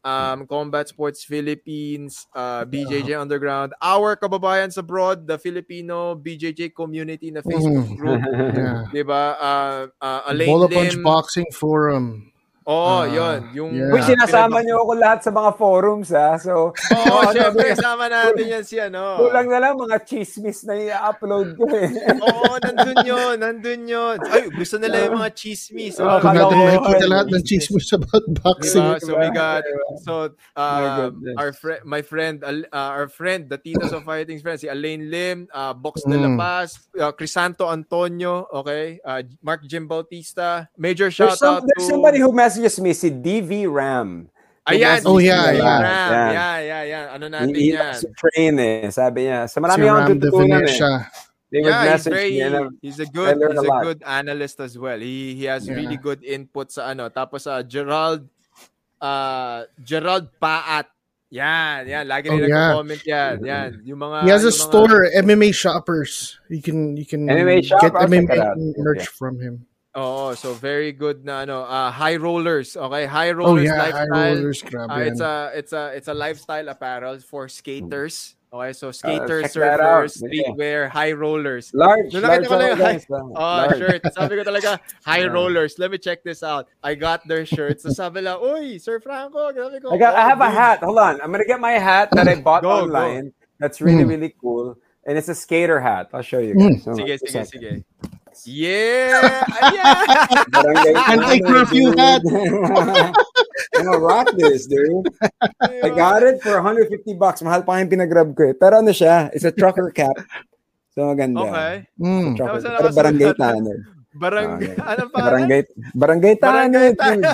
um, Combat Sports Philippines, uh, BJJ Underground, our kababayans abroad, the Filipino BJJ community na Facebook mm. group. yeah. Diba? Uh, uh, Bola Punch Boxing Forum. Oo, uh, yun. Yung, yeah. Uy, sinasama niyo ako lahat sa mga forums, ha? So, Oo, oh, syempre, sama natin yan si ano. Kulang na lang mga chismis na i-upload ko eh. Oo, nandun yun, nandun yun. Ay, gusto nila yung mga chismis. Oh, oh, natin nakikita lahat ng chismis about boxing. Diba? So, we got, so, uh, our friend, my friend, uh, our friend, the Titos of Fighting friend, si Alain Lim, uh, Box mm. de La mm. Paz, uh, Crisanto Antonio, okay, uh, Mark Jim Bautista, major shout there's some, out there's to... somebody who messages me si DV Ram. Ayan, oh yeah, yeah. Ram. Yeah, yeah, yeah, yeah. Ano natin He, yan? train eh, sabi niya. Sa marami si akong tututunan eh. They yeah, he's very, he's a good he's a, a good analyst as well. He he has yeah. really good input sa ano. Tapos uh, Gerald uh Gerald Paat. Yan, yan. Lagi oh, yeah. comment yan. Yan. Yung mga He has a mga... store, MMA shoppers. You can you can MMA shop, get MMA merch yeah. from him. Oh, so very good na ano, uh, high rollers. Okay, high oh, rollers oh, yeah, lifestyle. High rollers, grabe uh, it's a it's a it's a lifestyle apparel for skaters. Okay, so skaters, uh, surfers, streetwear, high rollers. Large, Nung large ko lang high, oh, shirt. Sabi ko talaga, high rollers. Let me check this out. I got their shirts. So sabi lang, uy, Sir Franco. Sabi ko, I, got, I have a hat. Hold on. I'm gonna get my hat that I bought go, online. Go. That's really, mm. really cool. And it's a skater hat. I'll show you guys. Mm. Sige, sige, sige. Yeah! yeah! Anti-curfew hat! I'm gonna rock this, dude. I got it for 150 bucks. Mahal pa yung pinagrab ko eh. Pero ano siya? It's a trucker cap. So maganda. Okay. Mm. Trucker. Pero barangay tanod. Barangay, okay. ano pa? Barangay, barangay tanod. Barangay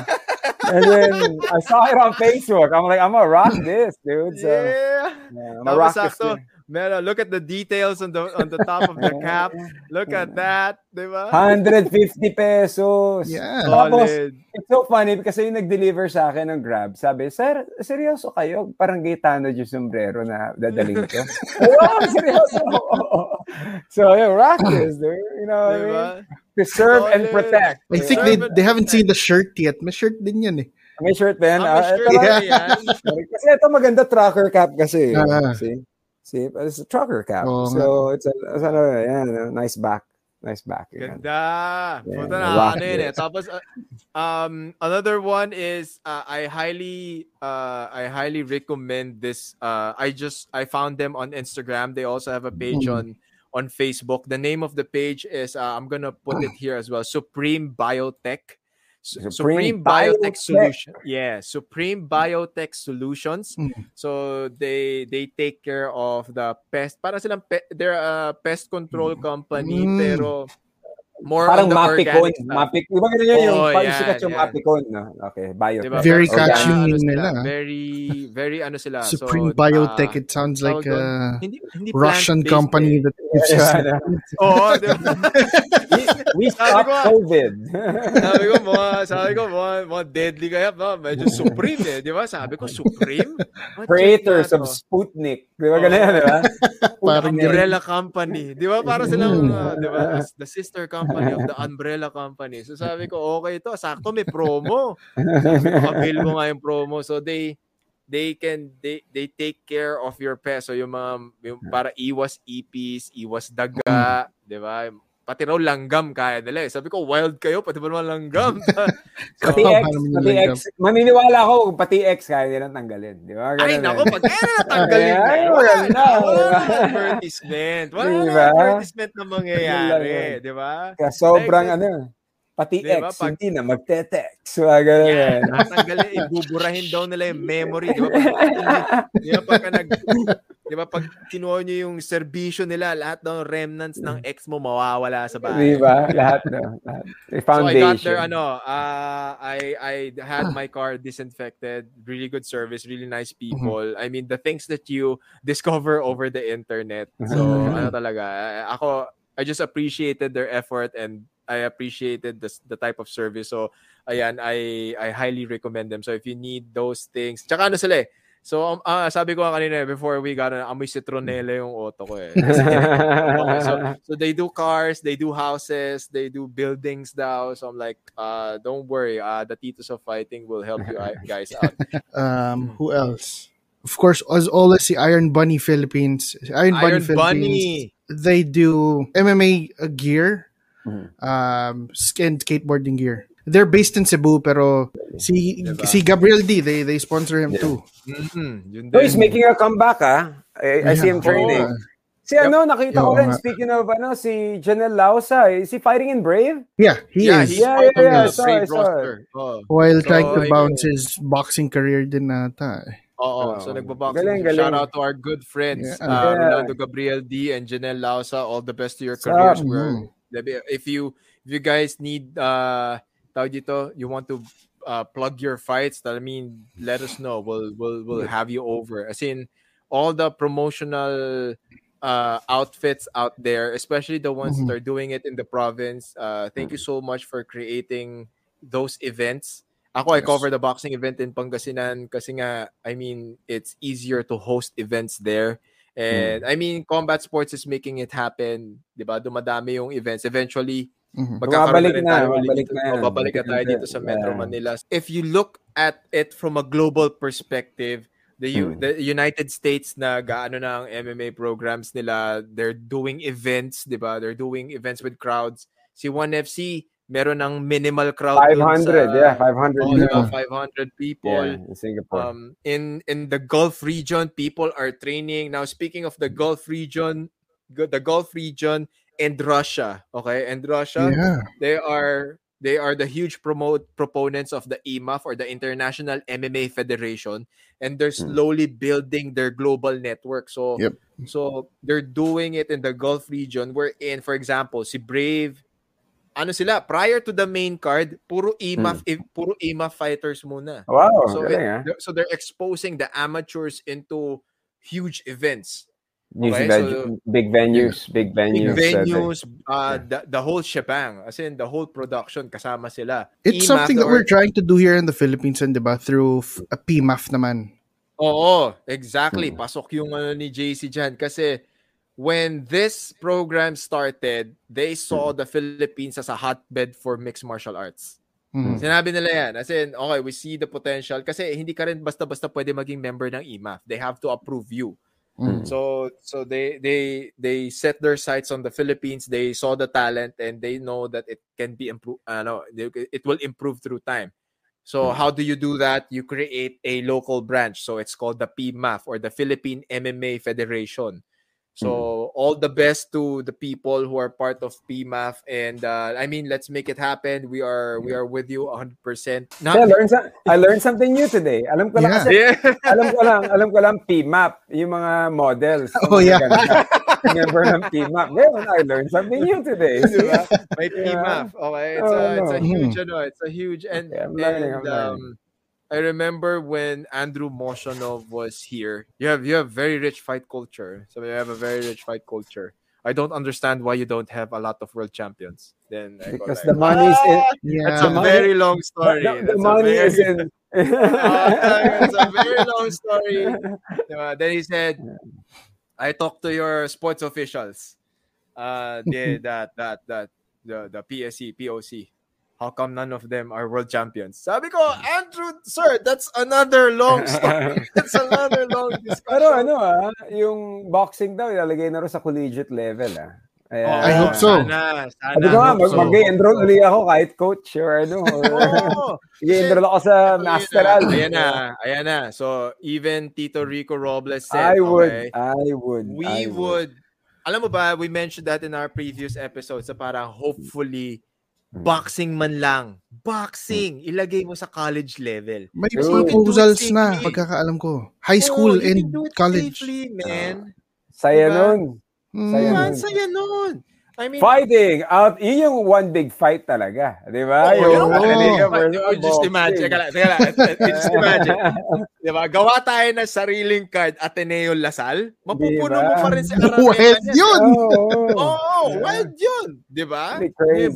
and then I saw it on Facebook. I'm like, I'm gonna rock this, dude. So, yeah. yeah I'm gonna rock this. Meron, look at the details on the on the top of the cap. Look at that, di ba? 150 pesos. Yeah. Tapos, it's so funny kasi yung nag-deliver sa akin ng Grab, sabi, Sir, seryoso kayo? Parang gitano yung sombrero na dadaling ko. wow, seryoso. so, yeah, rock this, dude. You know what diba? I mean? to serve and protect. I think they they haven't seen the shirt yet. May shirt din yan eh. May shirt din. Ah, may Ah, shirt ito yan. kasi ito maganda tracker cap kasi. Ah. See? See? But it's a trucker cap. Oo so it's a, it's a yeah, nice back. Nice back. Yan. Ganda. Yeah, Puta na, rock ano yun eh. Tapos, uh, um, another one is, uh, I highly, uh, I highly recommend this. Uh, I just, I found them on Instagram. They also have a page on, Mm. on Facebook. The name of the page is, uh, I'm gonna put it here as well. Supreme Biotech. Su- Supreme Supreme, Biotech, Biotech. Solution. Yeah, Supreme Biotech Solutions. Mm. So they they take care of the pest. Para silang pe, they're a pest control company Mm. pero more Parang Mapicon. organic stuff. Mapic, di ba ganun yun? yung Oo, parang yan, sikat yung yan. Mapicon. No? Okay, biotech. Diba? Very catchy ano yung sila, nila. Very very ano sila. Supreme so, Biotech. ah, it sounds like a hindi, hindi Russian company eh. that gives us. Oo, di ba? We, we Sabi stop ko nga. COVID. sabi ko, mga, sabi ko, mga, mga deadly kaya, no? medyo supreme eh, di ba? Sabi ko, supreme? What Creators of? Sputnik. Di ba ganun yan, di ba? Parang umbrella company. Di ba? Para silang, Mm. uh, di ba? The sister company of the umbrella company. So sabi ko, okay to. Sakto may promo. Sabi ko, avail mo nga yung promo. So they, they can, they, they take care of your pet. So yung mga, yung para iwas ipis, iwas daga, di ba? Pati raw langgam kaya nila eh. Sabi ko, wild kayo, pati ba naman langgam? so, Pati X, pati X. Maniniwala ako kung pati X kaya nilang tanggalin. Di ba? Ay, Ganun nako, eh. pag kaya na natanggalin Ay, na, ay, wala wala na. na, Wala na advertisement. Wala na advertisement na mangyayari. Di ba? Kaya sobrang Like, ano, pati Diba, X, pag- hindi na magte-text. Mga ganun Yan, natanggalin, ibuburahin daw nila yung memory. Di ba? Pag, di ba, pagka nag, di ba, pag kinuha nyo yung serbisyo nila, lahat ng remnants ng ex mo mawawala sa Di bahay. ba? Lahat na. Lahat. So I got Foundation. there, ano, uh, I I had my car disinfected. Really good service, really nice people. I mean, the things that you discover over the internet. So, Mhm. ano talaga, ako, I just appreciated their effort and I appreciated the, the type of service. So, ayan, I I highly recommend them. So, if you need those things, tsaka ano sila eh, So, um, ah, sabi ko nga kanina, eh, before we got on, amoy citronella yung auto ko eh. Okay, so, so they do cars, they do houses, they do buildings now. So I'm like, uh, don't worry, uh, the Titos of Fighting will help you guys out. Um, who else? Of course, as always, the Iron Bunny Philippines. Iron, Bunny Philippines. Bunny. They do MMA uh, gear, Mhm. um, and skateboarding gear. They're based in Cebu, pero si Diba? si Gabriel D, they they sponsor him Yeah. too. Mm-hmm. Yun So he's din. making a comeback, ah. I, I see him Yeah. training. Oo. Si ano, nakita ko Yeah, rin, speaking of ano, si Janelle Lausa, is he fighting in Brave? Yeah, he yeah, is. he's Yeah, yeah, yeah, I saw. roster. Oh. While So, trying to bounce his boxing career din nata. eh. Oo, so Oh. nagbaboxing. Galing, Shout out to our good friends, Yeah. uh, Yeah. Ronaldo Gabriel D and Janelle Lausa. All the best to your careers. We're, Mhm. If you if you guys need uh tawag dito, you want to uh, plug your fights, that I mean, let us know. We'll we'll we'll have you over. As in all the promotional uh outfits out there, especially the ones Mhm. that are doing it in the province. Uh thank you so much for creating those events. Ako, I cover the boxing event in Pangasinan kasi nga, I mean, it's easier to host events there. And I mean, combat sports is making it happen. Di ba? Dumadami yung events. Eventually, Mhm. magkakaroon na tayo dito. na. Oh, babalik na tayo dito sa Metro Yeah. Manila. If you look at it from a global perspective, the, U- Hmm. the United States na gaano na ang MMA programs nila, they're doing events, di ba? They're doing events with crowds. Si 1FC, meron ng minimal crowd 500, sa, yeah, 500 Oh. Yeah. 500 people. Yeah, in Singapore. Um, in in the Gulf region, people are training now. Speaking of the Gulf region, the Gulf region and Russia, okay, and Russia, Yeah. they are they are the huge promote proponents of the IMAF or the International MMA Federation, and they're Hmm. slowly building their global network. So, Yep. so they're doing it in the Gulf region. Wherein, for example, si Brave. Ano sila? Prior to the main card, puro IMAF, i- puro IMAF fighters muna. wow, So, galing, it- ah. they're- so they're exposing the amateurs into huge events. Okay, big- so- big venues, big Big venues. uh, venues, uh, the, the whole shebang, as in the whole production, kasama sila. It's EMAF something that or- we're trying to do here in the Philippines and diba through f- a PMAF naman. Oo, exactly. Hmm. Pasok yung ano ni JC dyan. Kasi when this program started, they saw the Philippines as a hotbed for mixed martial arts. Mm-hmm. Sinabi nila yan. As in, okay, we see the potential. Kasi hindi ka rin basta-basta pwede maging member ng EMAF. They have to approve you. Mm-hmm. So so they they they set their sights on the Philippines. They saw the talent and they know that it can be improved. Uh, no, it will improve through time. So mm-hmm. how do you do that? You create a local branch. So it's called the PMAF or the Philippine MMA Federation. So mm-hmm. all the best to the people who are part of PMAF, and uh, I mean, let's make it happen. We are we are with you 100. percent I learned I learned something new today. Alam ko lang yeah. kasi, alam ko lang, alam ko lang PMAP, yung mga models. Oh yeah. Member ng PMAP. Ngayon, I learned something new today. Diba? May PMAP. Okay, it's oh, a it's a huge, hmm. ano, it's a huge and, yeah, I'm learning, and I'm learning. I remember when Andrew Moshanov was here. You have you have very rich fight culture. So you have a very rich fight culture. I don't understand why you don't have a lot of world champions. Then I because the money is in, ah, yeah. That's a money, very long story. The, the money very, is in. uh, it's a very long story. Uh, then he said, "I talked to your sports officials. Uh, they, that that that the the PSC POC how come none of them are world champions? Sabi ko, Andrew, sir, that's another long story. that's another long discussion. Pero ano ah, yung boxing daw, ilalagay na rin sa collegiate level ah. Ayan. Oh, I hope so. Sana, sana. Sabi ko nga, mag- so. mag-enroll ulit ako kahit coach or ano. oh, enroll ako sa masteral. Ayan na, ayan na. So, even Tito Rico Robles said, I would, okay, I would, we I would. would. Alam mo ba, we mentioned that in our previous episodes sa para hopefully Mm. Boxing man lang. Boxing. Mm. Ilagay mo sa college level. May so, proposals na, pagkakaalam ko. High school oh, and college. Safely, man. Saya diba? nun. Saya nun. Saya nun. I mean, fighting out, yun yung one big fight talaga. Di ba? Oh, yung oh, oh. just imagine. Teka lang, teka lang. just imagine. Di ba? Gawa tayo ng sariling card Ateneo Lasal. Mapupuno diba? mo pa rin si Araneta. Wild yun! Oo, oh, oh, wild yun. Di ba?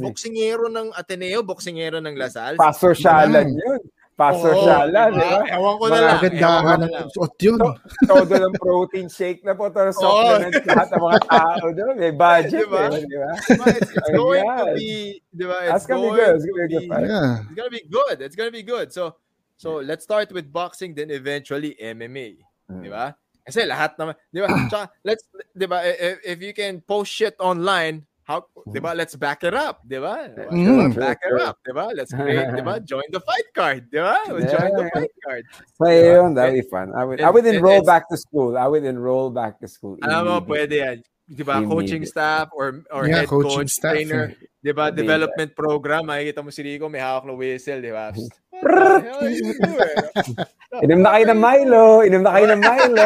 Boksingero ng Ateneo, boksingero ng Lasal. Pastor Shalan yun. Pastor oh, Shala, di ba? Ewan ko na lang. Kagandahan ng suot yun. Todo ng protein shake na po. Todo supplements oh. lahat ng mga tao doon. May budget. Diba? Eh, di ba? It's, it's going to be, di ba? It's going to be good. It's going to be, yeah. it's gonna be good. It's gonna be good. So, so let's start with boxing, then eventually MMA. Hmm. Di ba? Kasi lahat naman, di ba? Tsaka, let's, di ba, if, if you can post shit online, how, di ba? Let's back it up, di ba? Mm, back it up, di ba? Let's create, di ba? Join the fight card, di ba? Yeah. Join the fight card. So, yun, that'd be fun. I would, I would enroll back to school. I would enroll back to school. Alam mo, pwede yan. Di ba? Coaching staff or or yeah, head coach, staff, trainer. Eh. Di ba? Development program. Makikita mo si Rico, may hawak na whistle, di ba? Eh. Inom na kayo ng Milo. Inom na kayo ng Milo.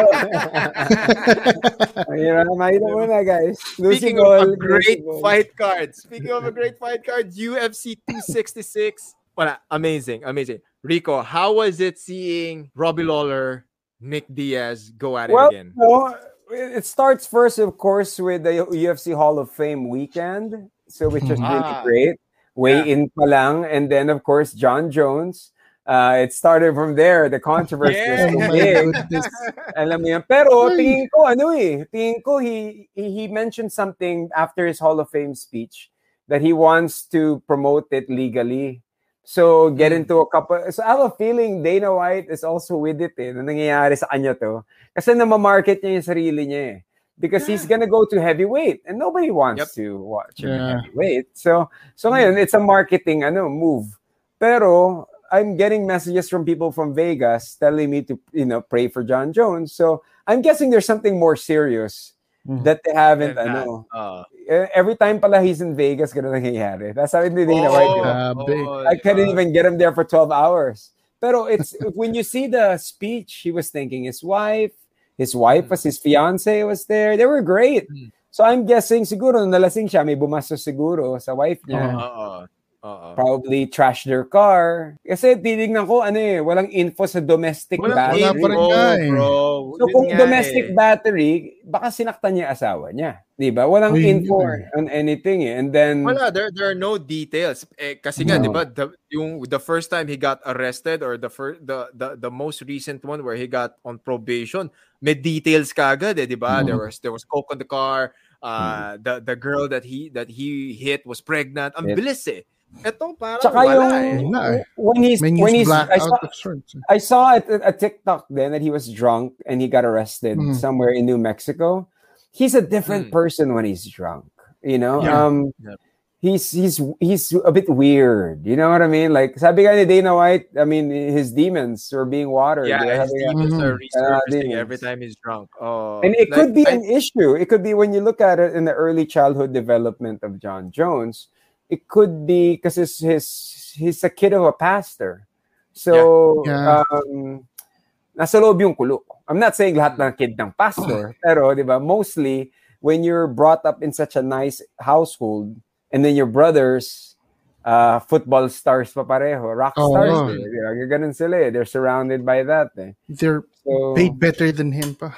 Inom na Milo muna, guys. Speaking of a great fight card. Speaking of a great fight card, UFC 266. Wala, amazing, amazing. Rico, how was it seeing Robbie Lawler, Nick Diaz go at well, it again? Well, it starts first, of course, with the UFC Hall of Fame weekend. So, which is really ah. great way yeah. in pa lang. And then, of course, Jon Jones. Uh, it started from there. The controversy yeah. was so big. Alam mo yan. Pero tingin ko, ano eh, tingin ko, he, he mentioned something after his Hall of Fame speech that he wants to promote it legally. So, get hmm. into a couple. So, I have a feeling Dana White is also with it eh, na nangyayari sa kanya to. Kasi namamarket niya yung sarili niya eh because he's gonna go to heavyweight and nobody wants yep. to watch him yeah. heavyweight. So so ngayon it's a marketing ano move. Pero I'm getting messages from people from Vegas telling me to you know pray for Jon Jones. So I'm guessing there's something more serious mm-hmm. that they haven't I know. Uh, every time pala he's in Vegas ganun nangyayari. That's how hindi oh, right. Oh, I couldn't even get him there for 12 hours. Pero it's when you see the speech he was thanking his wife his wife mm. was his fiance was there. They were great. Mm. So I'm guessing siguro nalasing siya, may bumastos siguro sa wife niya. Uh-uh. Uh-uh. Probably trash their car. Kasi titignan ko, ano eh, walang info sa domestic walang battery. Wala pa rin oh, bro. So kung domestic eh. battery, baka sinaktan niya asawa niya. Di ba? Walang Ay, info on anything eh. And then... Wala, there, there are no details. Eh, kasi no. nga, di ba, the, yung, the first time he got arrested or the, first, the, the, the most recent one where he got on probation, may details kagad eh, di ba? Mm-hmm. There was there was coke on the car. Uh, mm-hmm. the the girl that he that he hit was pregnant. Ang it, bilis eh. Ito parang Tsaka wala yung, eh. When he's when he's I saw, I saw a, a TikTok then that he was drunk and he got arrested mm. somewhere in New Mexico. He's a different mm. person when he's drunk. You know, yeah. um, yeah he's he's he's a bit weird. You know what I mean? Like sabi nga ni Dana White, I mean his demons are being watered. Yeah, his demons mm-hmm. are resurfacing uh, every time he's drunk. Oh, and it like, could be I, an issue. It could be when you look at it in the early childhood development of Jon Jones. It could be because his, his he's a kid of a pastor. So yeah. Yeah. um nasa loob yung kulo. I'm not saying lahat ng kid ng pastor, pero 'di ba, mostly when you're brought up in such a nice household, and then your brothers uh, football stars pa pareho, rock oh, stars. Oh. Eh. Ganun sila eh. They're surrounded by that eh. They're so, paid better than him pa.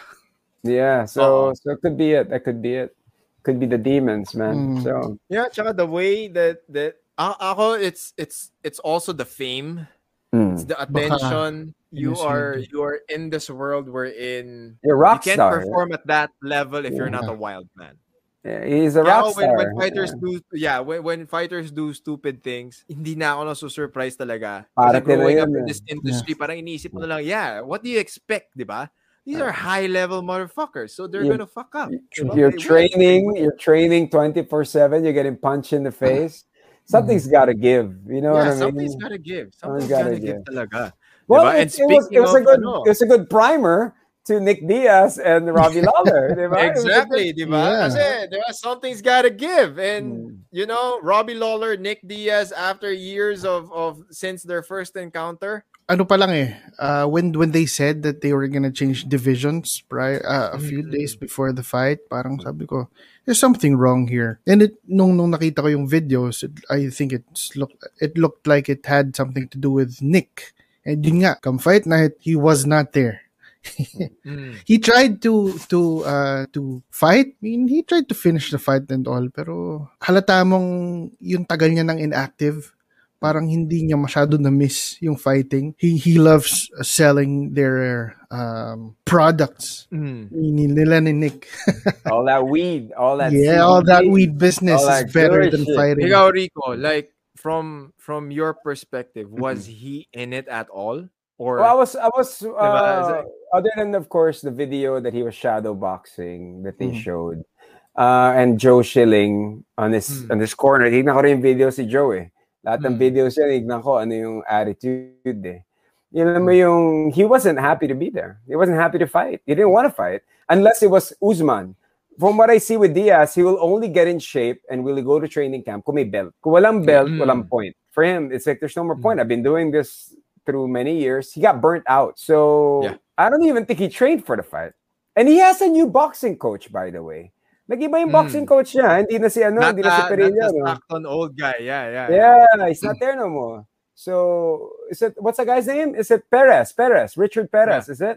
Yeah, so oh. so it could be it. That could be it. Could be the demons, man. Mm. So yeah, tsaka the way that that uh, ako it's it's it's also the fame. Mm. It's the attention. Baka, you are you are in this world we're in. You're rock you can't star, perform yeah. at that level if yeah. you're not a wild man. Yeah, he's a rock oh, when, when fighters yeah. do yeah, when, when fighters do stupid things, hindi na ako na surprise talaga. Para growing up in this eh. industry, yeah. parang iniisip mo na lang, yeah, what do you expect, di ba? These are high level motherfuckers, so they're gonna fuck up. You're training, you're training 24/7, you're getting punched in the face. Something's mm-hmm. got to give, you know yeah, what I mean? Something's got to give. Something's, something's got to give. give talaga. Well, diba? it, it, was, it was a good ano, it was a good primer to Nick Diaz and Robbie Lawler, Exactly, di ba? Yeah. Kasi, di ba, something's gotta give. And, mm. you know, Robbie Lawler, Nick Diaz, after years of, of since their first encounter, ano pa lang eh, uh, when when they said that they were gonna change divisions prior, uh, a few mm-hmm. days before the fight, parang sabi ko, there's something wrong here. And it, nung, nung nakita ko yung videos, it, I think it's look, it looked like it had something to do with Nick. And yun nga, come fight night, he was not there mm. He tried to to uh to fight. I mean, he tried to finish the fight and all, pero halata mong yung tagal niya ng inactive. Parang hindi niya masyado na miss yung fighting. He he loves selling their um products. Mm. Nila ni Nick. all that weed, all that Yeah, all that weed business is better than shit. fighting. Ikaw Rico, like from from your perspective, was mm-hmm. he in it at all? Or well, I was I was uh, other than of course the video that he was shadow boxing that they mm. showed. Uh, and Joe Schilling on this mm. on this corner. Tignan ko rin yung video si Joe eh. Lahat ng mm. videos niya, tignan ko ano yung attitude eh. You know mm. yung, he wasn't happy to be there. He wasn't happy to fight. He didn't want to fight. Unless it was Usman. From what I see with Diaz, he will only get in shape and will go to training camp kung may belt. Kung walang belt, mm. walang point. For him, it's like there's no more point. Mm. I've been doing this through many years. He got burnt out. So yeah. I don't even think he trained for the fight. And he has a new boxing coach, by the way. Nag-iba yung boxing mm. coach niya. Hindi na si ano, not, hindi na si Perilla. Not no? old guy. Yeah, yeah. Yeah, he's not there no more. So, is it, what's the guy's name? Is it Perez? Perez. Richard Perez, yeah. is it?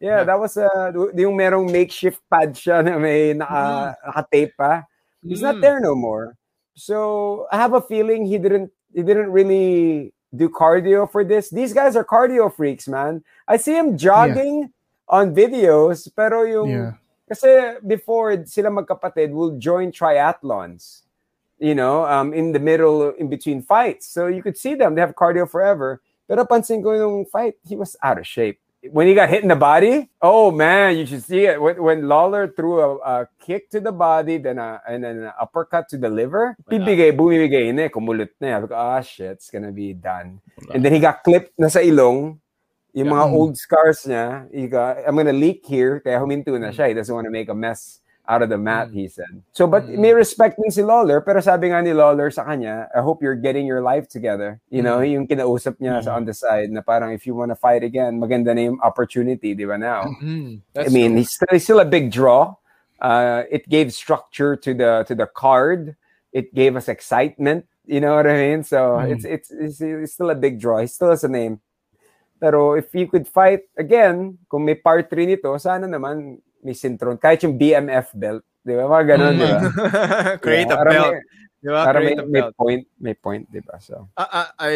Yeah, yeah, that was uh, yung merong makeshift pad siya na may naka, mm. naka-tape pa. He's mm. not there no more. So, I have a feeling he didn't he didn't really do cardio for this. These guys are cardio freaks, man. I see him jogging yeah. on videos, pero yung yeah. kasi before sila magkapatid will join triathlons. You know, um, in the middle, in between fights. So you could see them. They have cardio forever. Pero pansin ko yung fight, he was out of shape when he got hit in the body, oh man, you should see it. When, when Lawler threw a, a kick to the body, then a, and then an uppercut to the liver, bibigay, bumibigay na. Sabi ah shit, it's gonna be done. And then he got clipped na sa ilong. Yung mga old scars niya, he got, I'm gonna leak here, kaya huminto na siya. He doesn't want to make a mess out of the mat, mm. he said. So, but mm. may respect din si Lawler, pero sabi nga ni Lawler sa kanya, I hope you're getting your life together. You know, mm. yung kinausap niya mm. sa on the side na parang if you want to fight again, maganda na yung opportunity, di ba now? Mm-hmm. I mean, he's still, he's still a big draw. Uh, it gave structure to the to the card. It gave us excitement. You know what I mean? So mm. it's, it's it's it's still a big draw. He still has a name. Pero if you could fight again, kung may part 3 nito, sana naman may sintron. Kahit yung BMF belt. Di ba? Mga ganun, mm. di ba? Create yeah, a belt. May, di ba? Para may, may point, may point, di ba? So. I, I, I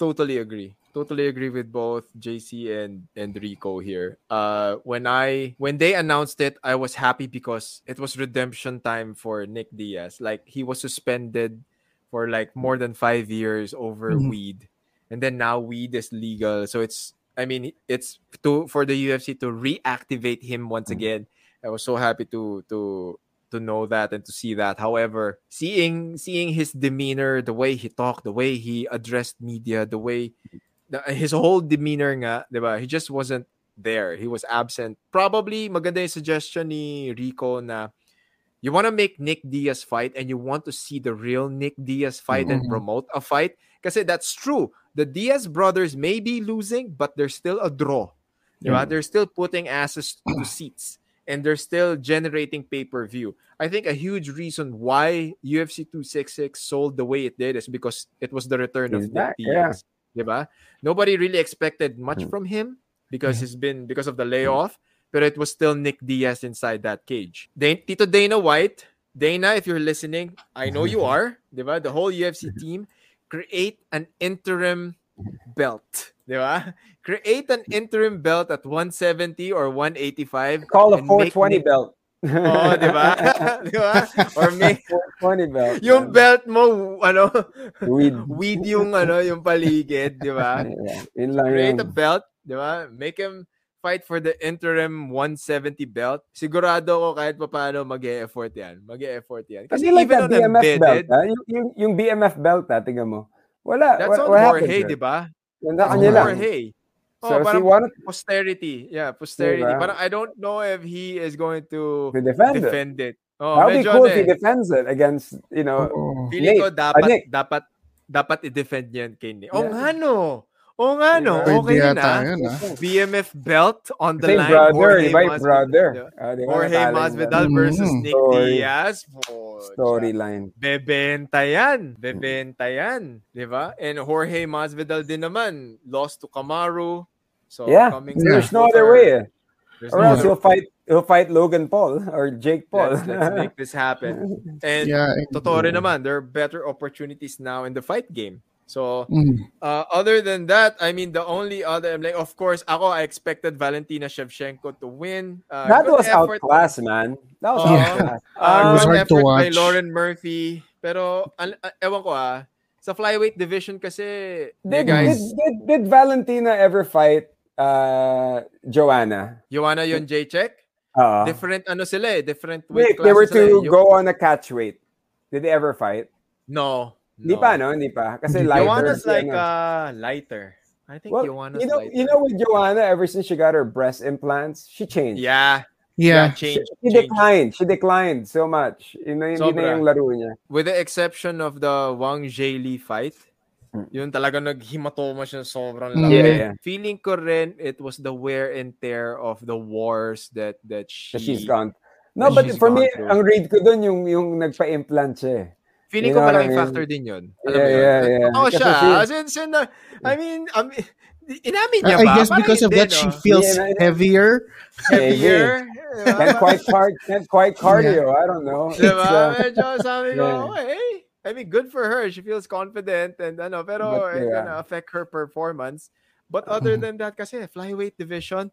totally agree. totally agree with both JC and and Rico here. Uh, when I when they announced it, I was happy because it was redemption time for Nick Diaz. Like he was suspended for like more than five years over mm-hmm. weed, and then now weed is legal. So it's I mean it's to for the UFC to reactivate him once mm-hmm. again. I was so happy to to to know that and to see that. However, seeing seeing his demeanor, the way he talked, the way he addressed media, the way his whole demeanor nga, 'di ba? He just wasn't there. He was absent. Probably maganda yung suggestion ni Rico na you want to make Nick Diaz fight and you want to see the real Nick Diaz fight mm-hmm. and promote a fight kasi that's true. The Diaz brothers may be losing but there's still a draw. Yeah. They're still putting asses to seats and they're still generating pay-per-view. I think a huge reason why UFC 266 sold the way it did is because it was the return of Nick Diaz. Yeah. Diba? Nobody really expected much hmm. from him because he's been because of the layoff, but it was still Nick Diaz inside that cage. Tito Dana White, Dana, if you're listening, I know you are, diba? The whole UFC team, create an interim belt. Diba? Create an interim belt at 170 or 185. Call a 420 belt. oh, di ba? di ba? Or may funny belt. Yung belt mo ano, weed, weed yung ano, yung paligid, di ba? Yeah, Create a belt, di ba? Make him fight for the interim 170 belt. Sigurado ko kahit pa paano mag-e-effort yan. Mag-e-effort yan. Kasi, Kasi like even on BMF embedded, belt, ha? Yung, yung, yung BMF belt, ha? Tingnan mo. Wala. That's what, on what Jorge, di ba? Ganda kanya lang. Jorge. Oh, so parang wanted... posterity. Yeah, posterity. Diba? But I don't know if he is going to defend, defend it. it. Oh, That would be cool if he defends it against, you know, oh. Feeling ko dapat, uh, dapat, dapat i-defend yan kay Nick. Oh, yeah. nga no. Oh nga no. Okay yun ah. BMF belt on the Same line. brother, Jorge di ba? Brother. Uh, Jorge Masvidal versus mm. Nick Story. Diaz. Storyline. Bebenta yan. Bebenta yan. Di ba? And Jorge Masvidal din naman. Lost to Kamaru. So, yeah. coming There's no other way. Eh. or no else he'll fight he'll fight Logan Paul or Jake Paul. Let's, let's make this happen. And yeah, totoo rin naman, there are better opportunities now in the fight game. So, mm. uh, other than that, I mean, the only other, I'm like, of course, ako, I expected Valentina Shevchenko to win. Uh, that was outclass, man. That was uh, outclass. Uh, it was hard to watch. By Lauren Murphy. Pero, uh, ewan ko ah, sa flyweight division kasi, did, guys... Did, did, did Valentina ever fight uh, Joanna? Joanna yung J-check? Uh, different ano sila eh, different weight Wait, They were to eh. go on a catch weight. Did they ever fight? No. Hindi no. pa, no? Hindi pa. Kasi lighter. Joanna's like uh, lighter. I think well, Joanna's you know, lighter. You know with Joanna, ever since she got her breast implants, she changed. Yeah. Yeah. She, she changed. declined. She declined so much. Yun na, hindi na yung laro niya. With the exception of the Wang Jie Li fight, hmm. yun talaga naghimatoma siya sobrang laki. Yeah, yeah. Feeling ko rin, it was the wear and tear of the wars that that she... That she's gone. No, but for me, through. ang read ko doon yung, yung nagpa-implant siya eh. Feeling you ko malaking I mean? factor din yun. Alam yeah, yeah, yeah. Oo siya. As in, sin, I mean, I mean, inamin niya ba? I guess because of that, she feels yeah, heavier. Heavier. Can't quite, card, can't quite cardio. Yeah. I don't know. Diba? Uh, Medyo sabi ko, yeah. okay. I mean, good for her. She feels confident and ano, pero but, yeah. it's gonna affect her performance. But other mm-hmm. than that, kasi flyweight division,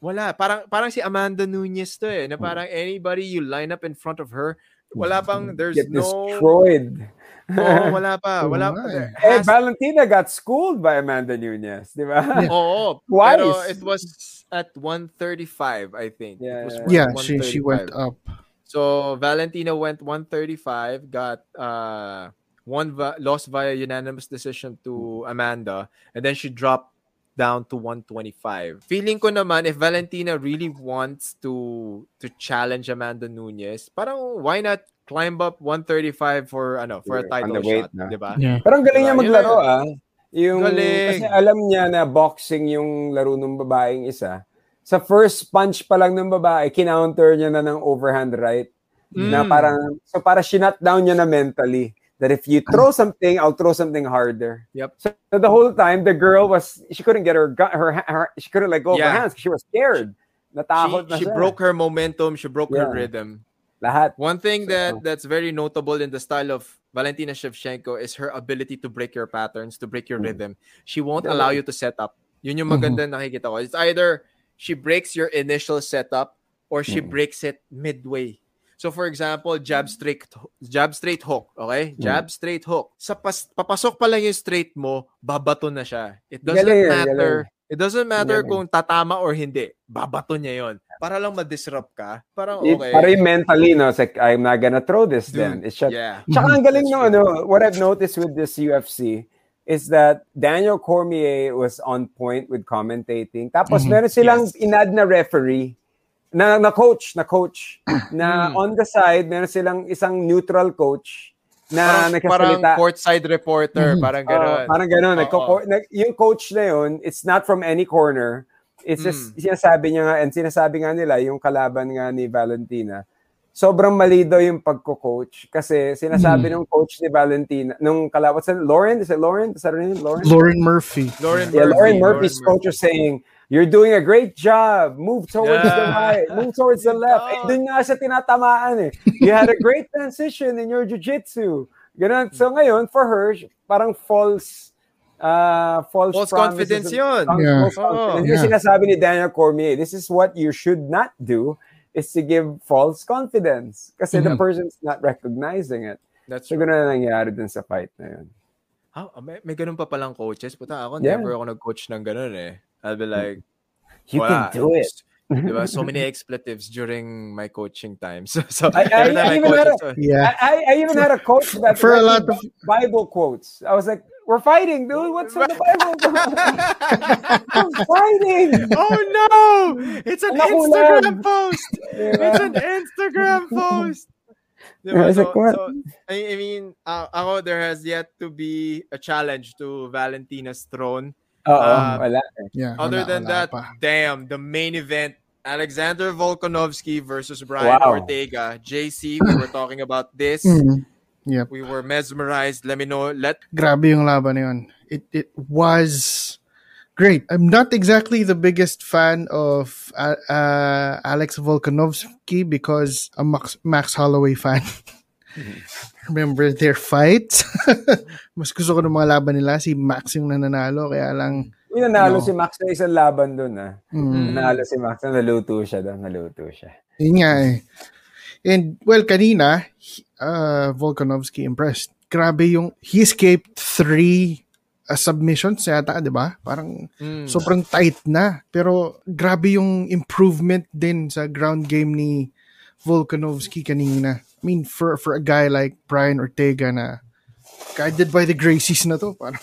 wala. Parang parang si Amanda Nunes to eh, na parang anybody you line up in front of her, wala pang there's Get no destroyed. oh, wala pa. Wala pa. Hey, Valentina got schooled by Amanda Nunes, di ba? Yeah. Oo. Twice. Pero it was at 135, I think. Yeah, yeah she, she went up. So, Valentina went 135, got uh, one va- lost via unanimous decision to Amanda, and then she dropped down to 125. Feeling ko naman if Valentina really wants to to challenge Amanda Nunes, parang why not climb up 135 for ano for a title shot, no? 'di ba? Yeah. Parang galing diba? niya maglaro ah. Yung galing. kasi alam niya na boxing yung laro ng babaeng isa. Sa first punch pa lang ng babae, kinounter niya na ng overhand right. Mm. Na parang so para shinut down niya na mentally that if you throw something, I'll throw something harder. Yep. So, so the whole time, the girl was she couldn't get her gun, her, her she couldn't let go yeah. of her hands. Because she was scared. Natakot she, she broke her momentum. She broke yeah. her rhythm. Lahat. One thing that that's very notable in the style of Valentina Shevchenko is her ability to break your patterns, to break your mm. rhythm. She won't allow you to set up. Yun yung maganda mm-hmm. nakikita ko. It's either she breaks your initial setup or she mm. breaks it midway. So for example, jab straight jab straight hook, okay? Mm. Jab straight hook. Sa pas, papasok pa lang yung straight mo, babato na siya. It doesn't galing, matter. Galing. It doesn't matter galing. kung tatama or hindi. Babato niya 'yon. Para lang ma-disrupt ka. Parang okay. It, para yung mentally, no? It's like, I'm not gonna throw this Dude, then. It's just, yeah. Tsaka ang galing no, ano, what I've noticed with this UFC is that Daniel Cormier was on point with commentating. Tapos mm-hmm. meron silang yes. inad na referee na, na coach, na coach na mm. on the side meron silang isang neutral coach na parang, parang courtside reporter, mm-hmm. parang gano'n. Uh, parang gano'n. Oh, oh. yung coach na yun, it's not from any corner. It's just, mm. sinasabi niya nga, and sinasabi nga nila, yung kalaban nga ni Valentina, sobrang mali daw yung pagko-coach kasi sinasabi mm. ng coach ni Valentina, nung kalaban, sa Lauren, is it Lauren? Is that her name? Lauren? Lauren Murphy. Lauren yeah, Murphy. Lauren Murphy's Lauren coach Murphy. saying, you're doing a great job. Move towards yeah. the right. Move towards the left. Eh, dun nga siya tinatamaan eh. You had a great transition in your jiu-jitsu. Ganun. So ngayon, for her, parang false uh, false, false confidence yun. Yeah. False oh, confidence. Yeah. Yung sinasabi ni Daniel Cormier, this is what you should not do is to give false confidence kasi mm-hmm. the person's not recognizing it. That's so, ganun na nangyari dun sa fight na yun. Ah, may, may ganun pa palang coaches. Puta, ako yeah. never ako nag-coach ng ganun eh. I'll be like, you wala. can do it. diba? So many expletives during my coaching time. So, so I, I, I even had a, yeah. I, I, even had a coach that for a lot of Bible quotes. I was like, "We're fighting, dude. What's in the Bible? We're fighting. Oh no! It's an Instagram post. It's an Instagram post. Diba? So, so, I mean, uh, ako, there has yet to be a challenge to Valentina's throne. Oo, uh, wala. Yeah, other wala, than wala that, pa. damn, the main event, Alexander Volkanovski versus Brian wow. Ortega. JC, we were talking about this. Mm-hmm. Yep. We were mesmerized. Let me know. Let Grabe yung laban yun. It it was great. I'm not exactly the biggest fan of uh, uh, Alex Volkanovski because I'm Max, Max Holloway fan. Remember their fight? Mas gusto ko ng mga laban nila. Si Max yung nananalo. Kaya lang... Yung nanalo no. si Max sa isang laban doon. Ah. Mm. Nanalo si Max. Naluto siya doon. Naluto siya. Yun nga eh. And well, kanina, uh, Volkanovski impressed. Grabe yung... He escaped three uh, submissions yata, di ba? Parang mm. sobrang tight na. Pero grabe yung improvement din sa ground game ni Volkanovski kanina. I mean, for for a guy like Brian Ortega na guided by the Gracies na to, parang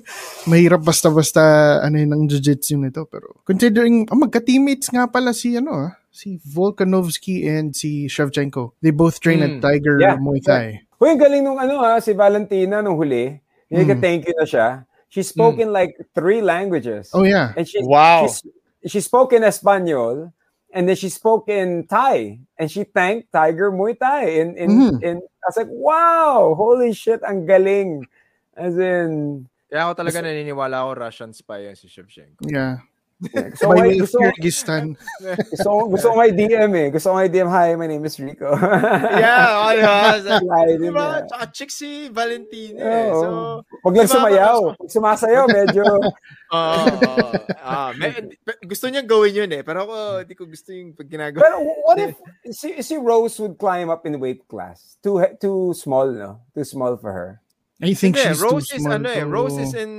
mahirap basta-basta ano yun ang jiu-jitsu nito. Pero considering, oh, magka-teammates nga pala si ano ah, si Volkanovski and si Shevchenko. They both train mm. at hmm. Tiger yeah. Muay Thai. Yeah. Uy, galing nung ano ha, ah, si Valentina nung huli. Mm. thank you na siya. She spoke mm. in like three languages. Oh yeah. And she, wow. She, she spoke in Espanol, and then she spoke in Thai and she thanked Tiger Muay Thai in in, mm. in I was like wow holy shit ang galing as in Kaya ako talaga naniniwala ako Russian spy si Shevchenko. Yeah. Yeah. So, By way of Kyrgyzstan. gusto, gusto ko may DM eh. Gusto ko may DM, hi, my name is Rico. yeah, oh, yeah. diba? Tsaka chick si Valentina eh. So, Huwag lang sumayaw. Pag sumasayaw, medyo... Oo. uh, uh, gusto niya gawin yun eh. Pero ako, hindi ko gusto yung pag ginagawa. Pero what if si, si Rose would climb up in weight class? Too too small, no? Too small for her. I think Hindi, she's Rose too small. Is, ano, eh, Rose is in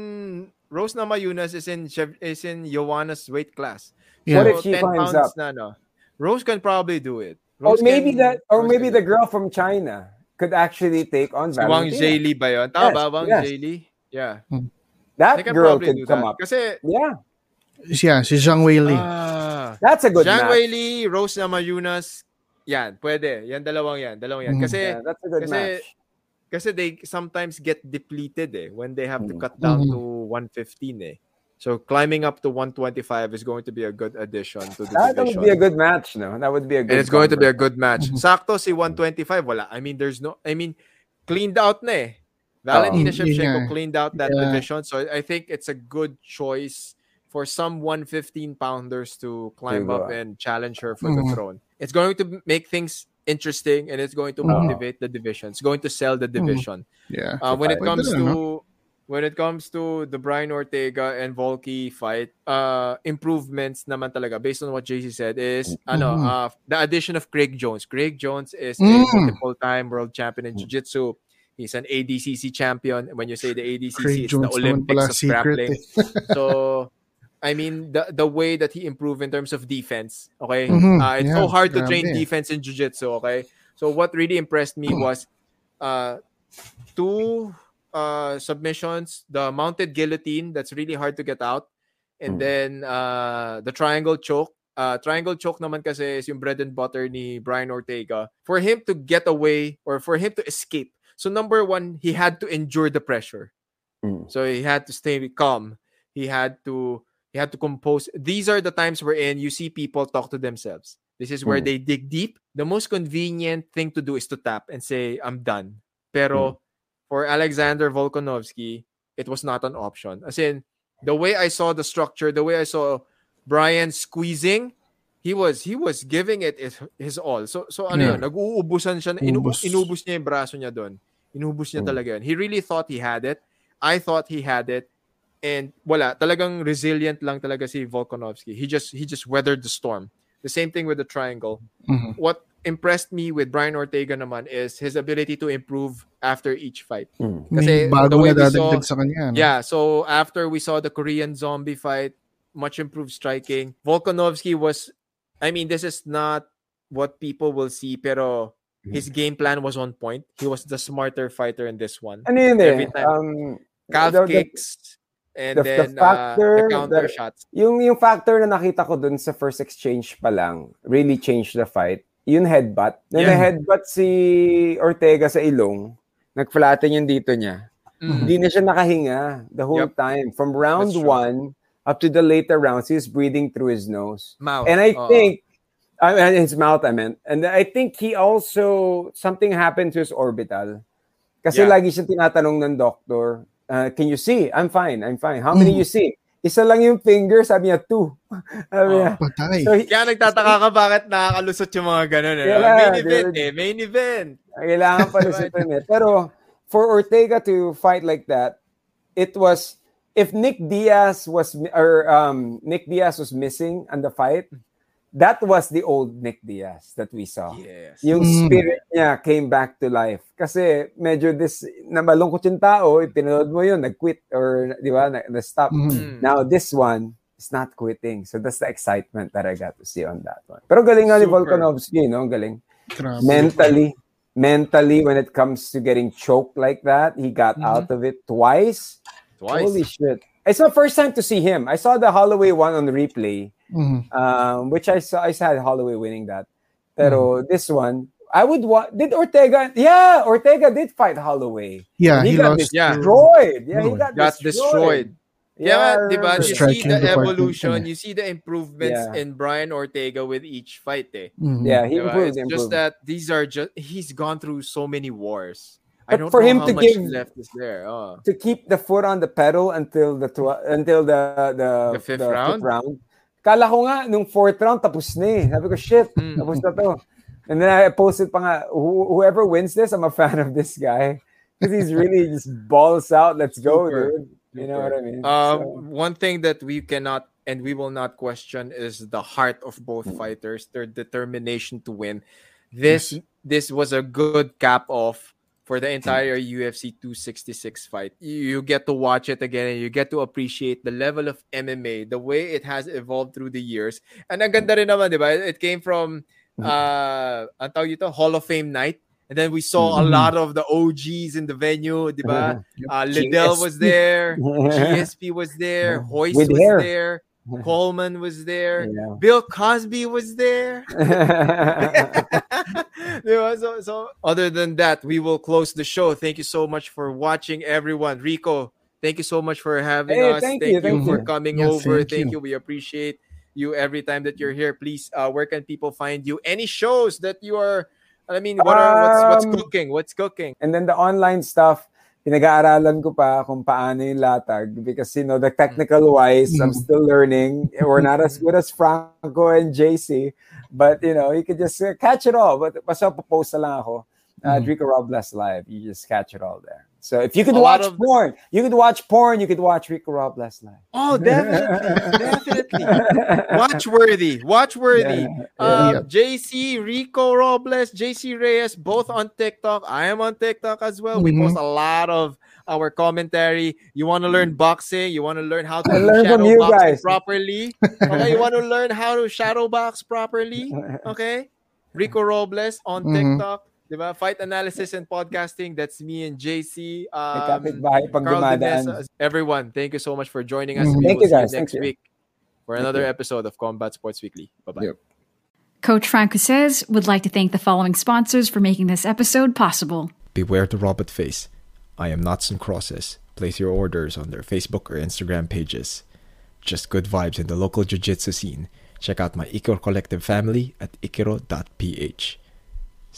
Rose Namajunas is in is in Joanna's weight class. Yeah. So what if she climbs up? Na, no. Rose can probably do it. Rose or maybe can, that, or Rose maybe the girl from China could actually take on si Wang Zhili ba yun? Tama yes, ba, Wang yes. Zhili? Yeah. Hmm. That girl could come that. up. Kasi, yeah. Yeah, si Zhang Weili. Ah, That's a good Zhang match. Weili, Rose Namajunas, yan, pwede. Yan, dalawang yan. Dalawang yan. Hmm. Kasi, yeah, that's a good kasi, match. Kasi they sometimes get depleted eh when they have to cut down mm-hmm. to 115 eh. So climbing up to 125 is going to be a good addition to the that division. would be a good match, no? That would be a good. And it's going to be a good match. Mm-hmm. Sakto si 125 wala. I mean there's no I mean cleaned out na eh. Valentina oh, Shevchenko yeah. cleaned out that yeah. division. So I think it's a good choice for some 115 pounders to climb up and challenge her for mm-hmm. the throne. It's going to make things interesting and it's going to mm-hmm. motivate the division. It's going to sell the mm-hmm. division. Mm-hmm. Yeah. Uh, when it comes to when it comes to the Brian Ortega and Volky fight, uh, improvements naman talaga based on what JC said is mm-hmm. ano, uh, the addition of Craig Jones. Craig Jones is mm. a multiple-time world champion in mm. jiu-jitsu. He's an ADCC champion. When you say the ADCC, Craig it's Jones the Olympics of grappling. Eh. so I mean, the the way that he improved in terms of defense. Okay, mm-hmm. uh, it's yeah, so hard to train defense in jiu-jitsu. Okay, so what really impressed me was uh, two uh, submissions, the mounted guillotine that's really hard to get out, and mm. then uh, the triangle choke. Uh, triangle choke naman kasi is yung bread and butter ni Brian Ortega. For him to get away or for him to escape. So number one, he had to endure the pressure. Mm. So he had to stay calm. He had to he had to compose. These are the times wherein you see people talk to themselves. This is where mm. they dig deep. The most convenient thing to do is to tap and say, I'm done. Pero mm. for Alexander Volkanovski, it was not an option. As in, the way I saw the structure, the way I saw Brian squeezing, he was he was giving it his, his all. So so ano yeah. yun, nag-uubusan siya, inubos. inubos niya yung braso niya doon. Inubos niya mm. talaga yun. He really thought he had it. I thought he had it. And wala, talagang resilient lang talaga si Volkanovski. He just he just weathered the storm. The same thing with the triangle. Mm-hmm. What impressed me with Brian Ortega naman is his ability to improve after each fight. Mm. Kasi bago the way na saw, sa kanya. No? Yeah, so after we saw the Korean zombie fight, much improved striking. Volkanovski was I mean, this is not what people will see, pero mm. his game plan was on point. He was the smarter fighter in this one. Ano yun eh? Every time, um, calf the, kicks, And the, then, the factor, uh, the counter the, shots. Yung, yung factor na nakita ko dun sa first exchange pa lang, really changed the fight. Yung headbutt. Na yeah. headbutt si Ortega sa ilong, nag-flatten yung dito niya. Mm-hmm. Hindi na siya nakahinga the whole yep. time. From round one up to the later rounds, he's breathing through his nose. Mouth. And I uh think, I mean, his mouth, I meant. And I think he also, something happened to his orbital. Kasi yeah. lagi siya tinatanong ng doctor, uh, can you see? I'm fine, I'm fine. How many mm. you see? Isa lang yung finger, sabi niya, two. sabi niya. Oh, patay. So, Kaya nagtataka ka bakit nakakalusot yung mga ganun. Eh? Yeah, main event eh, main event. Kailangan pa lusutin eh. Pero for Ortega to fight like that, it was, if Nick Diaz was, or um, Nick Diaz was missing on the fight, that was the old Nick Diaz that we saw. Yes. Yung mm. spirit niya came back to life. Kasi medyo this, na malungkot yung tao, pinanood mo yun, nag-quit or, di ba, na-stop. Mm. mm. Now, this one is not quitting. So that's the excitement that I got to see on that one. Pero galing nga ni Volkanovski, no? Galing. Grabe. Mentally, mentally, when it comes to getting choked like that, he got mm-hmm. out of it twice. Twice. Holy shit. It's the first time to see him. I saw the Holloway one on the replay mm-hmm. um, which I saw. I had Holloway winning that. Pero mm-hmm. this one, I would want. Did Ortega? Yeah, Ortega did fight Holloway. Yeah, he, he got lost, destroyed. Yeah, he got, got destroyed. destroyed. Yeah, yeah You see the evolution, you see the improvements yeah. in Brian Ortega with each fight. Eh. Mm-hmm. Yeah, he improved, It's just that these are just he's gone through so many wars. But I don't for him to give left is there. Oh. To keep the foot on the pedal until the tw- until the the, the, fifth, the round? fifth round Kala ko nga, nung fourth round, tapos na eh. Sabi ko, shit, mm. tapos na to. And then I posted pa nga, whoever wins this, I'm a fan of this guy. Because he's really just balls out. Let's go, Super. dude. You know what I mean? Uh, so. One thing that we cannot and we will not question is the heart of both mm. fighters, their determination to win. This yes. this was a good cap off for the entire UFC 266 fight. You get to watch it again and you get to appreciate the level of MMA, the way it has evolved through the years. And ang ganda rin naman, di ba? It came from, uh, ang tawag ito, Hall of Fame night. And then we saw a lot of the OGs in the venue, di ba? Uh, Liddell was there, GSP was there, Royce was there. Coleman was there. Yeah. Bill Cosby was there. so, so other than that, we will close the show. Thank you so much for watching, everyone. Rico, thank you so much for having hey, us. Thank, thank you, thank you for coming yes, over. Thank, thank you. you. We appreciate you every time that you're here. Please, uh, where can people find you? Any shows that you are? I mean, what are, what's, what's um, cooking? What's cooking? And then the online stuff pinag-aaralan ko pa kung paano yung latag because you know the technical wise I'm mm. still learning. We're not as good as Franco and JC but you know you could just uh, catch it all. But basta post na lang ako. Uh, mm. Rico Robles live. You just catch it all there so if you could a watch of... porn you could watch porn you could watch Rico Robles night. oh definitely definitely watch worthy watch worthy yeah. Um, yeah. JC Rico Robles JC Reyes both on TikTok I am on TikTok as well mm-hmm. we post a lot of our commentary. You want to learn boxing. You want to learn how to learn shadow box guys. properly. Okay, you want to learn how to shadow box properly. Okay, Rico Robles on mm-hmm. TikTok. Diba? Fight analysis and podcasting. That's me and JC. Um, Carl everyone, thank you so much for joining us. Mm-hmm. Thank you guys. Next thank week for another episode of Combat Sports Weekly. Bye bye. Yep. Coach Franco says would like to thank the following sponsors for making this episode possible. Beware the robot face. I am Knots and Crosses. Place your orders on their Facebook or Instagram pages. Just good vibes in the local jiu-jitsu scene. Check out my Ikiro Collective family at ikiro.ph.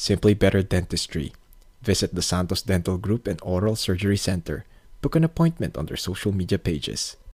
Simply Better Dentistry. Visit the Santos Dental Group and Oral Surgery Center. Book an appointment on their social media pages.